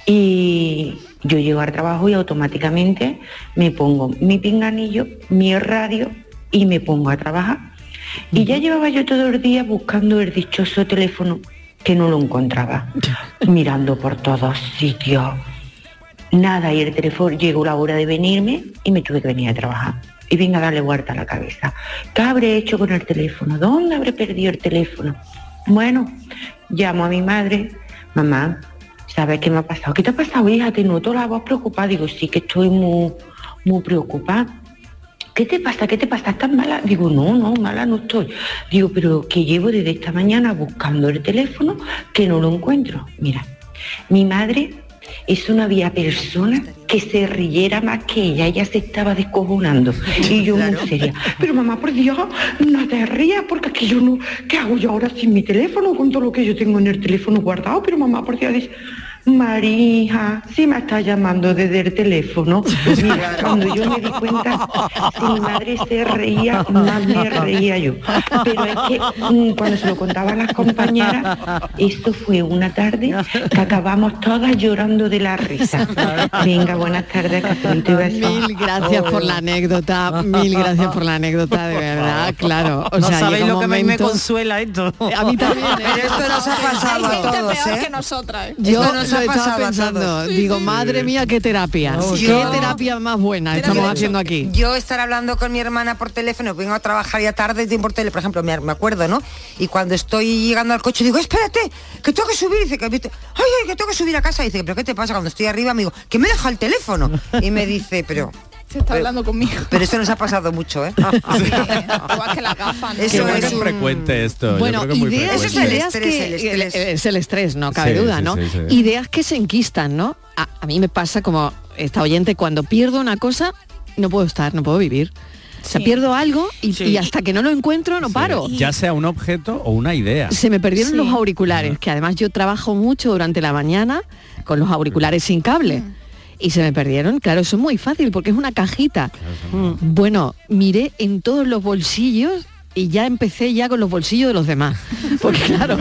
y yo llego al trabajo y automáticamente me pongo mi pinganillo, mi radio y me pongo a trabajar. Y ya llevaba yo todo el día buscando el dichoso teléfono que no lo encontraba, mirando por todos sitios. Nada, y el teléfono llegó la hora de venirme y me tuve que venir a trabajar. Y venga a darle vuelta a la cabeza. ¿Qué habré hecho con el teléfono? ¿Dónde habré perdido el teléfono? Bueno, llamo a mi madre, mamá, ¿sabes qué me ha pasado? ¿Qué te ha pasado, hija? Te noto la voz preocupada. Digo, sí que estoy muy, muy preocupada. ¿Qué te pasa? ¿Qué te pasa? ¿Estás mala? Digo, no, no, mala no estoy. Digo, pero que llevo desde esta mañana buscando el teléfono que no lo encuentro. Mira, mi madre es una vía persona que se riera más que ella, ella se estaba descojonando. Y yo muy seria, pero mamá, por Dios, no te rías, porque es que yo no, ¿qué hago yo ahora sin mi teléfono con todo lo que yo tengo en el teléfono guardado? Pero mamá, por Dios, dice, Marija, si me está llamando desde el teléfono. Mira, [LAUGHS] cuando yo me di cuenta, si mi madre se reía, más me reía yo. Pero es que mm, cuando se lo contaban las compañeras, esto fue una tarde que acabamos todas llorando de la risa. Venga, buenas tardes, cafelito y besos. Mil gracias por la anécdota, mil gracias por la anécdota, de verdad, claro. O no sea, sabéis lo que a mí me consuela esto. A mí también. ¿eh? Pero esto nos ha pasado Hay a gente todos, peor ¿eh? que nosotras. ¿eh? Yo Estaba pensando, digo, madre mía, qué terapia, qué Yo- terapia más buena estamos haciendo aquí. Yo estar hablando con mi hermana por teléfono, vengo a trabajar ya tarde y por teléfono, por ejemplo, me, acuerdo, ¿no? Y cuando estoy llegando al coche digo, espérate, que tengo que subir, dice que ay, ay, que tengo que subir a casa, dice, pero ¿qué te pasa? Cuando estoy arriba me digo, que me deja el teléfono. Y me dice, pero Se está hablando conmigo. pero esto nos ha pasado mucho, ¿eh? [LAUGHS] Igual que la gafa, ¿no? Eso es un- frecuente esto. yo Bueno, creo que muy ideas. Eso es el ideas estrés, que el estrés. es el estrés, no cabe Sí, duda, sí, ¿no? sí, sí. Ideas que se enquistan, ¿no? A, a mí me pasa como esta oyente cuando pierdo una cosa no puedo estar, no puedo vivir. O sea, pierdo algo y, y hasta que no lo encuentro no paro. Ya sea un objeto o una idea. Se me perdieron Sí. los auriculares, que además yo trabajo mucho durante la mañana con los auriculares sin cable. Y se me perdieron, claro, eso es muy fácil porque es una cajita. Bueno, miré en todos los bolsillos y ya empecé ya con los bolsillos de los demás. [LAUGHS] Porque claro,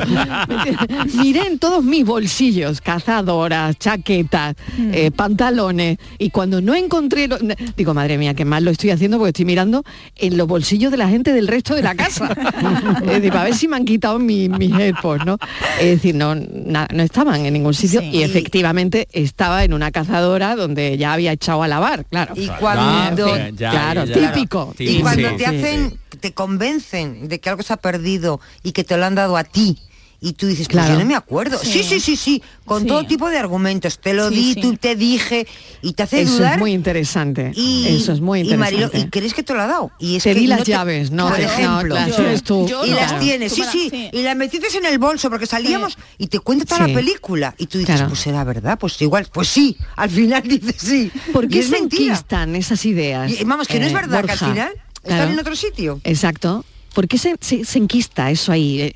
miré en todos mis bolsillos, cazadoras, chaquetas, eh, pantalones, y cuando no encontré, lo- digo, madre mía, qué mal lo estoy haciendo porque estoy mirando en los bolsillos de la gente del resto de la casa. [LAUGHS] es decir, para ver si me han quitado mi- mis AirPods, ¿no? Es decir, no, na- no estaban en ningún sitio y efectivamente estaba en una cazadora donde ya había echado a lavar, claro. Y cuando, fin, claro, típico. Y cuando te hacen, te convencen de que algo se ha perdido y que te lo han dado a ti y tú dices, pues Claro. yo no me acuerdo. Sí, sí, sí, sí, con todo tipo de argumentos. Te lo Sí, di, sí. tú te dije y te hace Eso dudar. es muy interesante. y, Eso es muy y, Marilo, interesante. ¿y crees que te lo ha dado? Y es Te que di no las llaves, no, por no, ejemplo. las y no. las tienes, sí, sí, Y las metiste en el bolso porque salíamos y te cuenta toda Sí. la película. Y tú dices, Claro. pues será verdad, pues igual, pues sí. Al final [LAUGHS] dices sí. ¿Por Y qué es se mentira. esas ideas? Y, vamos, que no es eh, verdad, que al final están Claro. en otro sitio. Exacto. ¿Por qué se, se- se enquista eso ahí?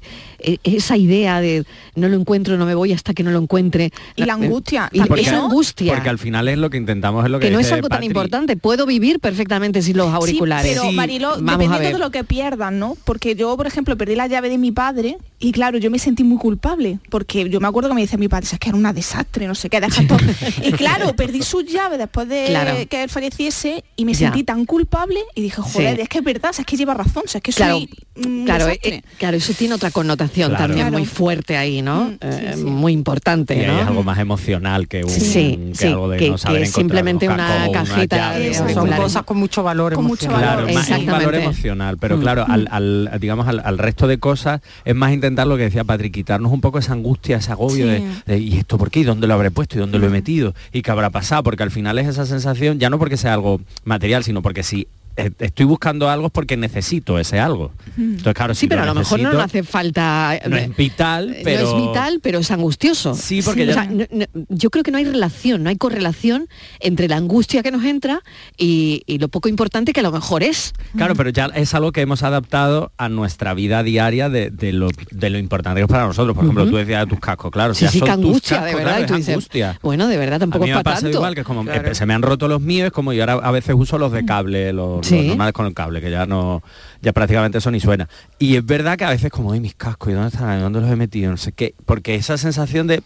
Eh, esa idea de no lo encuentro, no me voy hasta que no lo encuentre. Y la angustia, Y también, esa angustia. Porque al final es lo que intentamos, es lo que, que no es dice algo tan importante. Puedo vivir perfectamente sin los auriculares. Sí, pero a dependiendo de lo que pierdan, ¿no? Porque yo, por ejemplo, perdí la llave de mi padre y claro, yo me sentí muy culpable, porque yo me acuerdo que me decía mi padre, es que era una desastre, no sé qué, deja todo. [LAUGHS] y claro, perdí su llave después de Claro. que él falleciese y me Ya. sentí tan culpable y dije, joder, Sí. es que es verdad, es que lleva razón, es que Claro, soy un claro, desastre. eh, claro, eso tiene otra connotación Claro. también muy fuerte ahí, ¿no? Eh, Muy importante, Y ahí ¿no? es algo más emocional que un Sí, que sí, algo de que- no saber que simplemente una cajita Son cosas con mucho valor Con mucho emocional. Claro, más un valor emocional, pero claro, al, al- digamos al, al resto de cosas es más intentar lo que decía Patrick, quitarnos un poco esa angustia, ese agobio Sí. de, de, ¿y esto por qué? ¿Y dónde lo habré puesto? ¿Y dónde lo he metido? ¿Y qué habrá pasado? Porque al final es esa sensación, ya no porque sea algo material, sino porque si estoy buscando algo porque necesito ese algo. Entonces, claro, Sí, si pero a lo mejor no hace falta... no es vital, pero... No es vital, pero es angustioso. Sí, porque O ya- sea, no- no- yo creo que no hay relación, no hay correlación entre la angustia que nos entra y, y lo poco importante que a lo mejor es. Claro, pero ya es algo que hemos adaptado a nuestra vida diaria de, de lo, de lo importante que es para nosotros. Por ejemplo, tú decías de tus cascos, claro. Sí, sí, que angustia, cascos, de verdad. claro, y tú es dices, angustia. bueno, de verdad, A tampoco mí es me pasado tanto. igual, que es como eh, se me han roto los míos, es como yo ahora a veces uso los de cable, los, los Sí. normales con el cable, que ya no, ya prácticamente eso ni suena. Y es verdad que a veces como, ay, mis cascos, ¿y dónde están? ¿Y ¿Dónde los he metido? No sé qué. Porque esa sensación de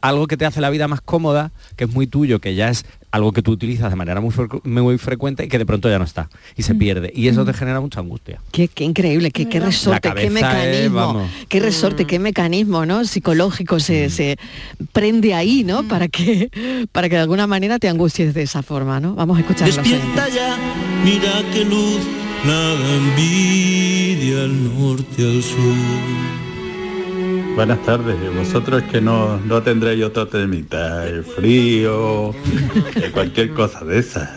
algo que te hace la vida más cómoda, que es muy tuyo, que ya es algo que tú utilizas de manera muy, frecu- muy frecuente y que de pronto ya no está y Mm. se pierde. Y eso te genera mucha angustia. Qué, qué increíble, qué, qué resorte, qué es, mecanismo, vamos. qué resorte, qué mecanismo, ¿no? Psicológico se, se prende ahí, ¿no? Para que [LAUGHS] para que de alguna manera te angusties de esa forma, ¿no? Vamos a escuchar los Despierta ya, mira qué luz, nada envidia al norte, al sur. Buenas tardes, vosotros que no, no tendréis otro temita, el frío, cualquier cosa de esas.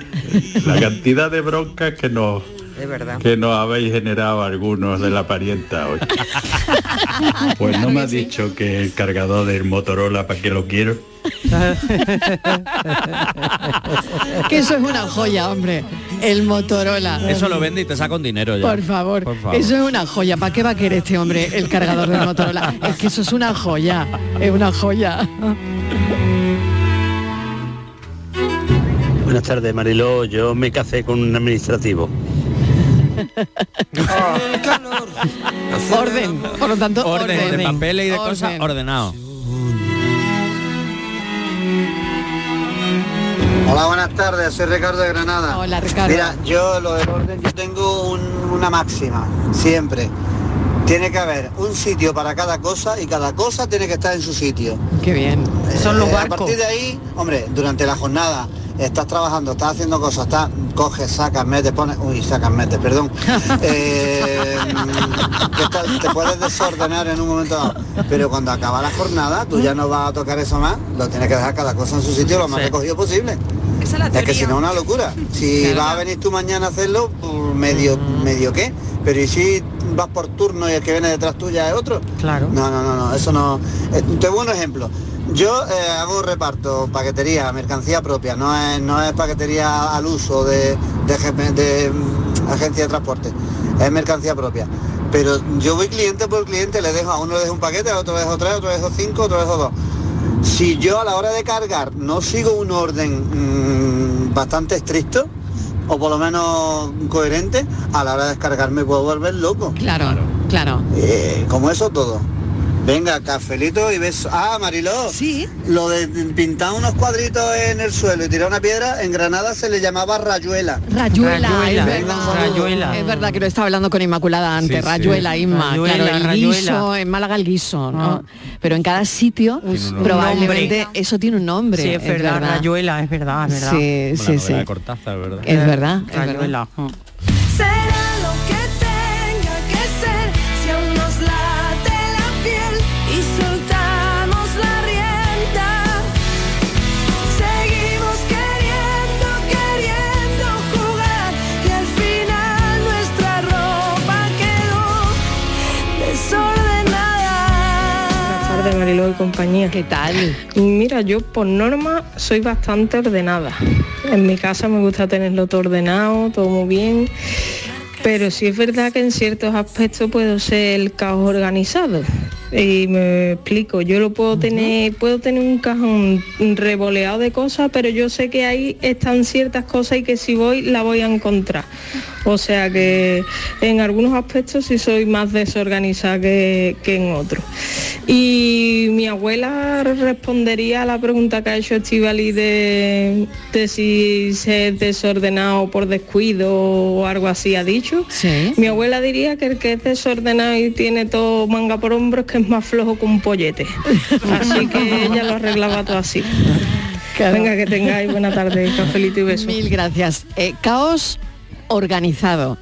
La cantidad de broncas que nos, verdad. que nos habéis generado algunos de la parienta hoy. Pues no me has dicho que el cargador del Motorola para qué lo quiero. [LAUGHS] Que eso es una joya, hombre. El Motorola. Eso lo vende y te saca un dinero ya. Por favor, Por favor. eso es una joya. ¿Para qué va a querer este hombre el cargador del Motorola? Es que eso es una joya, es una joya. Buenas tardes, Mariló. Yo me casé con un administrativo. [LAUGHS] Orden, por lo tanto, Orden, orden. de papeles y de Orden. cosas ordenado. Hola, buenas tardes, soy Ricardo de Granada. Hola, Ricardo. Mira, yo lo del orden, yo tengo un- una máxima, siempre. Tiene que haber un sitio para cada cosa y cada cosa tiene que estar en su sitio. Qué bien. Son los barcos. A partir de ahí, hombre, durante la jornada estás trabajando, estás haciendo cosas, estás, coges, sacas, metes, pones, uy, sacas, metes, perdón. [LAUGHS] Eh, que estás- te puedes desordenar en un momento dado. Pero cuando acaba la jornada, tú ya no vas a tocar eso más, lo tienes que dejar cada cosa en su sitio lo más Sí. recogido posible. Esa es la Es que si no es una locura. Si Claro. vas a venir tú mañana a hacerlo, pues medio, medio qué. Pero ¿y si vas por turno y el que viene detrás tuya es otro? Claro. No, no, no, no, eso no. eh, te doy un ejemplo. Yo eh, hago reparto, paquetería, mercancía propia, no es, no es paquetería al uso de, de, mm, agencia de transporte, es mercancía propia. Pero yo voy cliente por cliente, le dejo a uno le dejo un paquete, a otro le dejo tres, a otro le dejo cinco, a otro le dejo dos. Si yo a la hora de cargar no sigo un orden mm, bastante estricto, o por lo menos coherente, a la hora de descargar me puedo volver loco. Claro, claro. Eh, como eso todo. Venga, cafelito y beso. Ah, Mariló. Sí. Lo de pintar unos cuadritos en el suelo y tirar una piedra, en Granada se le llamaba rayuela. Rayuela, Rayuela, es verdad. rayuela. Es verdad que lo estaba hablando con Inmaculada antes, Sí, sí. Rayuela, Inma, Rayuela, claro, el rayuela. guiso, en Málaga el guiso, ¿no? Pero en cada sitio probablemente nombre. eso tiene un nombre. Sí, es verdad, rayuela, es verdad, es verdad. Sí, Como sí, sí. de Cortázar, ¿verdad? Es verdad, es verdad. Rayuela. mm. Mariló y compañía. ¿Qué tal? Mira, yo por norma soy bastante ordenada. En mi casa me gusta tenerlo todo ordenado, todo muy bien. Pero sí es verdad que en ciertos aspectos puedo ser el caos organizado. Y me explico, yo lo puedo tener, puedo tener un cajón revoleado de cosas, pero yo sé que ahí están ciertas cosas y que si voy la voy a encontrar. O sea que en algunos aspectos sí soy más desorganizada que, que en otros. Y mi abuela respondería a la pregunta que ha hecho Estivali de, de si se es desordenado por descuido o algo así ha dicho. Mi abuela diría que el que es desordenado y tiene todo manga por hombros que es más flojo que un pollete. Así que ella lo arreglaba todo así. Venga, que tengáis buena tarde, cafelito y besos. Mil gracias. Eh, caos organizado.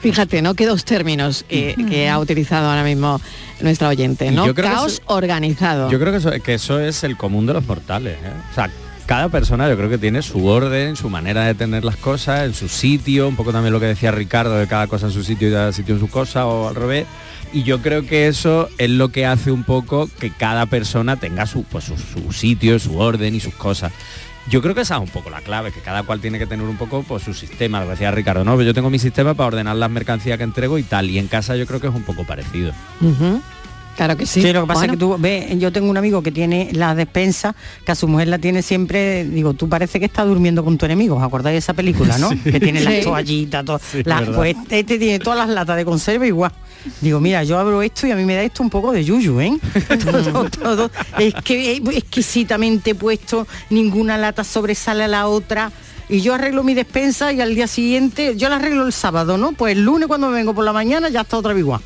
Fíjate, ¿no? Qué dos términos que, que ha utilizado ahora mismo nuestra oyente, ¿no? yo creo que Caos eso- organizado. Yo creo que eso, que eso es el común de los mortales. ¿eh? O sea, cada persona yo creo que tiene su orden, su manera de tener las cosas, en su sitio, un poco también lo que decía Ricardo, de cada cosa en su sitio y cada sitio en su cosa, o al revés. Y yo creo que eso es lo que hace un poco que cada persona tenga su, pues, su, su sitio, su orden y sus cosas. Yo creo que esa es un poco la clave, que cada cual tiene que tener un poco pues, su sistema, lo decía Ricardo, ¿no? Yo tengo mi sistema para ordenar las mercancías que entrego y tal, y en casa yo creo que es un poco parecido. Claro que sí. Sí, lo que pasa Bueno. es que tú ves, yo tengo un amigo que tiene la despensa, que a su mujer la tiene siempre, digo, tú parece que estás durmiendo con tu enemigo, ¿os acordáis de esa película, no? [LAUGHS] Sí. Que tiene Sí. las toallitas, todo. Sí, las- verdad. pues este tiene todas las latas de conserva igual. Digo, mira, yo abro esto y a mí me da esto un poco de yuyu, ¿eh? [LAUGHS] todo, todo. Es que es exquisitamente puesto, ninguna lata sobresale a la otra. Y yo arreglo mi despensa y al día siguiente, yo la arreglo el sábado, ¿no? Pues el lunes cuando me vengo por la mañana ya está otra vez igual.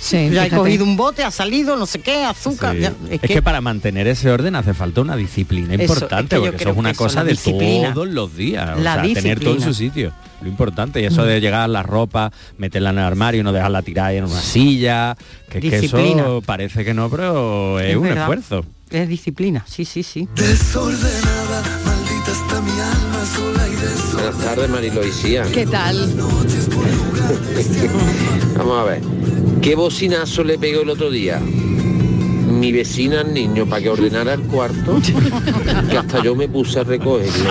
Sí, ya he cogido un bote, ha salido, no sé qué, azúcar. Sí. ya- es, que... para mantener ese orden hace falta una disciplina Eso, importante, es que yo porque eso es una cosa de disciplina. todos los días. o La sea, tener todo en su sitio. Lo importante. Y eso de llegar a la ropa, meterla en el armario y no dejarla tirada en una silla. Que, es que Disciplina. eso parece que no, pero es, Es un verdad. esfuerzo. Es disciplina, sí, sí, sí. Desordenada, maldita está mi alma. Buenas tardes, Marilo y Sia. ¿Qué tal? [LAUGHS] Vamos a ver. ¿Qué bocinazo le pegó el otro día? Mi vecina al niño para que ordenara el cuarto, que hasta yo me puse a recogerlo.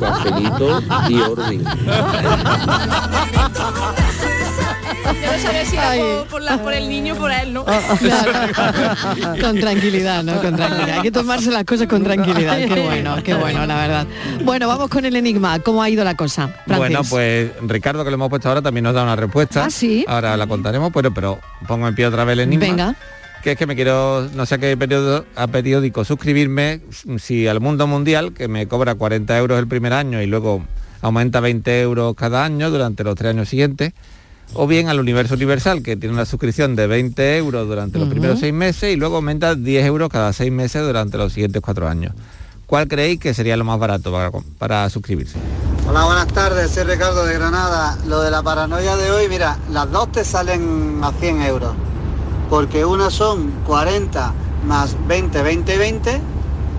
Cafelito y orden. Yo no sabía si era por, por la- por el niño o por él, ¿no? [LAUGHS] con tranquilidad, ¿no? Con tranquilidad. Hay que tomarse las cosas con tranquilidad. Qué bueno, qué bueno, la verdad. Bueno, vamos con el enigma. ¿Cómo ha ido la cosa? Francis? Bueno, pues Ricardo, que lo hemos puesto ahora, también nos da una respuesta. Ah, sí. Ahora la contaremos, pero, pero pongo en pie otra vez el enigma. Venga. Que es que me quiero, no sé a qué periodo, a periódico suscribirme, si al mundo mundial, que me cobra 40 euros el primer año y luego aumenta 20 euros cada año durante los tres años siguientes, o bien al universo universal, que tiene una suscripción de 20 euros durante los primeros seis meses y luego aumenta 10 euros cada seis meses durante los siguientes cuatro años. ¿Cuál creéis que sería lo más barato para, para suscribirse? Hola, buenas tardes, soy Ricardo de Granada. Lo de la paranoia de hoy, mira, las dos te salen a 100 euros, porque una son 40 más 20, 20, 20,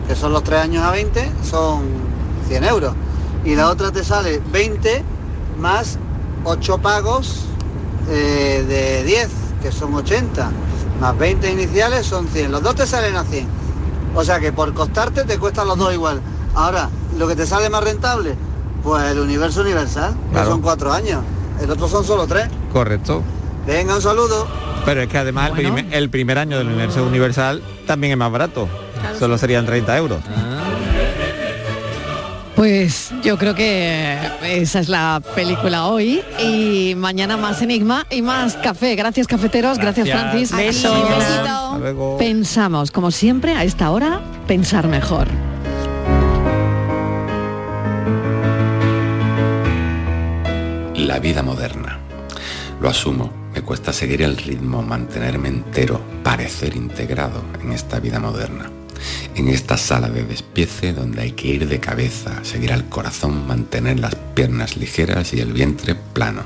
que son los tres años a 20, son 100 euros. Y la otra te sale 20 más 8 pagos eh, de 10, que son 80, más 20 iniciales son 100. Los dos te salen a 100. O sea que por costarte te cuestan los dos igual. Ahora, lo que te sale más rentable, pues el universo universal, que Claro. son cuatro años. El otro son solo tres. Correcto. Venga, un saludo. Pero es que además el, primer, el primer año del universo universal también es más barato. Solo serían 30 euros. Pues yo creo que esa es la película hoy y mañana más enigma y más café. Gracias cafeteros, gracias, Gracias. Francis. Besos. Pensamos, como siempre, a esta hora, pensar mejor. La vida moderna. Lo asumo, me cuesta seguir el ritmo, mantenerme entero, parecer integrado en esta vida moderna. En esta sala de despiece donde hay que ir de cabeza, seguir al corazón, mantener las piernas ligeras y el vientre plano.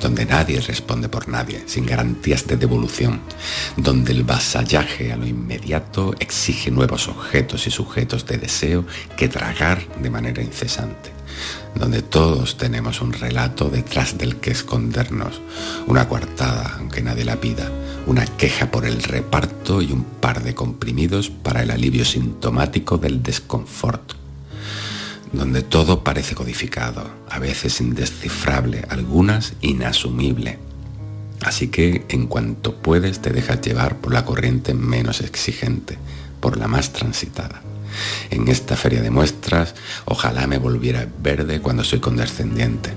Donde nadie responde por nadie, sin garantías de devolución. Donde el vasallaje a lo inmediato exige nuevos objetos y sujetos de deseo que tragar de manera incesante donde todos tenemos un relato detrás del que escondernos, una coartada, aunque nadie la pida, una queja por el reparto y un par de comprimidos para el alivio sintomático del desconfort, donde todo parece codificado, a veces indescifrable, algunas inasumible. Así que en cuanto puedes te dejas llevar por la corriente menos exigente, por la más transitada. En esta feria de muestras, ojalá me volviera verde cuando soy condescendiente,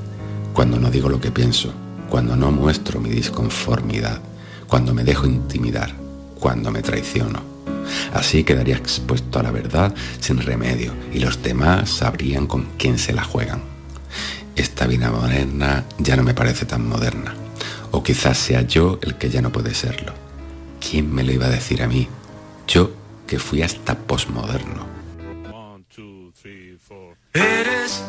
cuando no digo lo que pienso, cuando no muestro mi disconformidad, cuando me dejo intimidar, cuando me traiciono. Así quedaría expuesto a la verdad sin remedio y los demás sabrían con quién se la juegan. Esta vida moderna ya no me parece tan moderna. O quizás sea yo el que ya no puede serlo. ¿Quién me lo iba a decir a mí? Yo que fui hasta posmoderno. Eres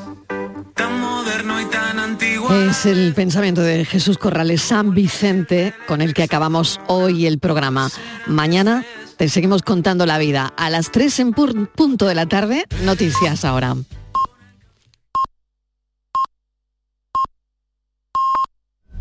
Es el pensamiento de Jesús Corrales San Vicente con el que acabamos hoy el programa. Mañana te seguimos contando la vida. A las 3 en punto de la tarde, noticias ahora.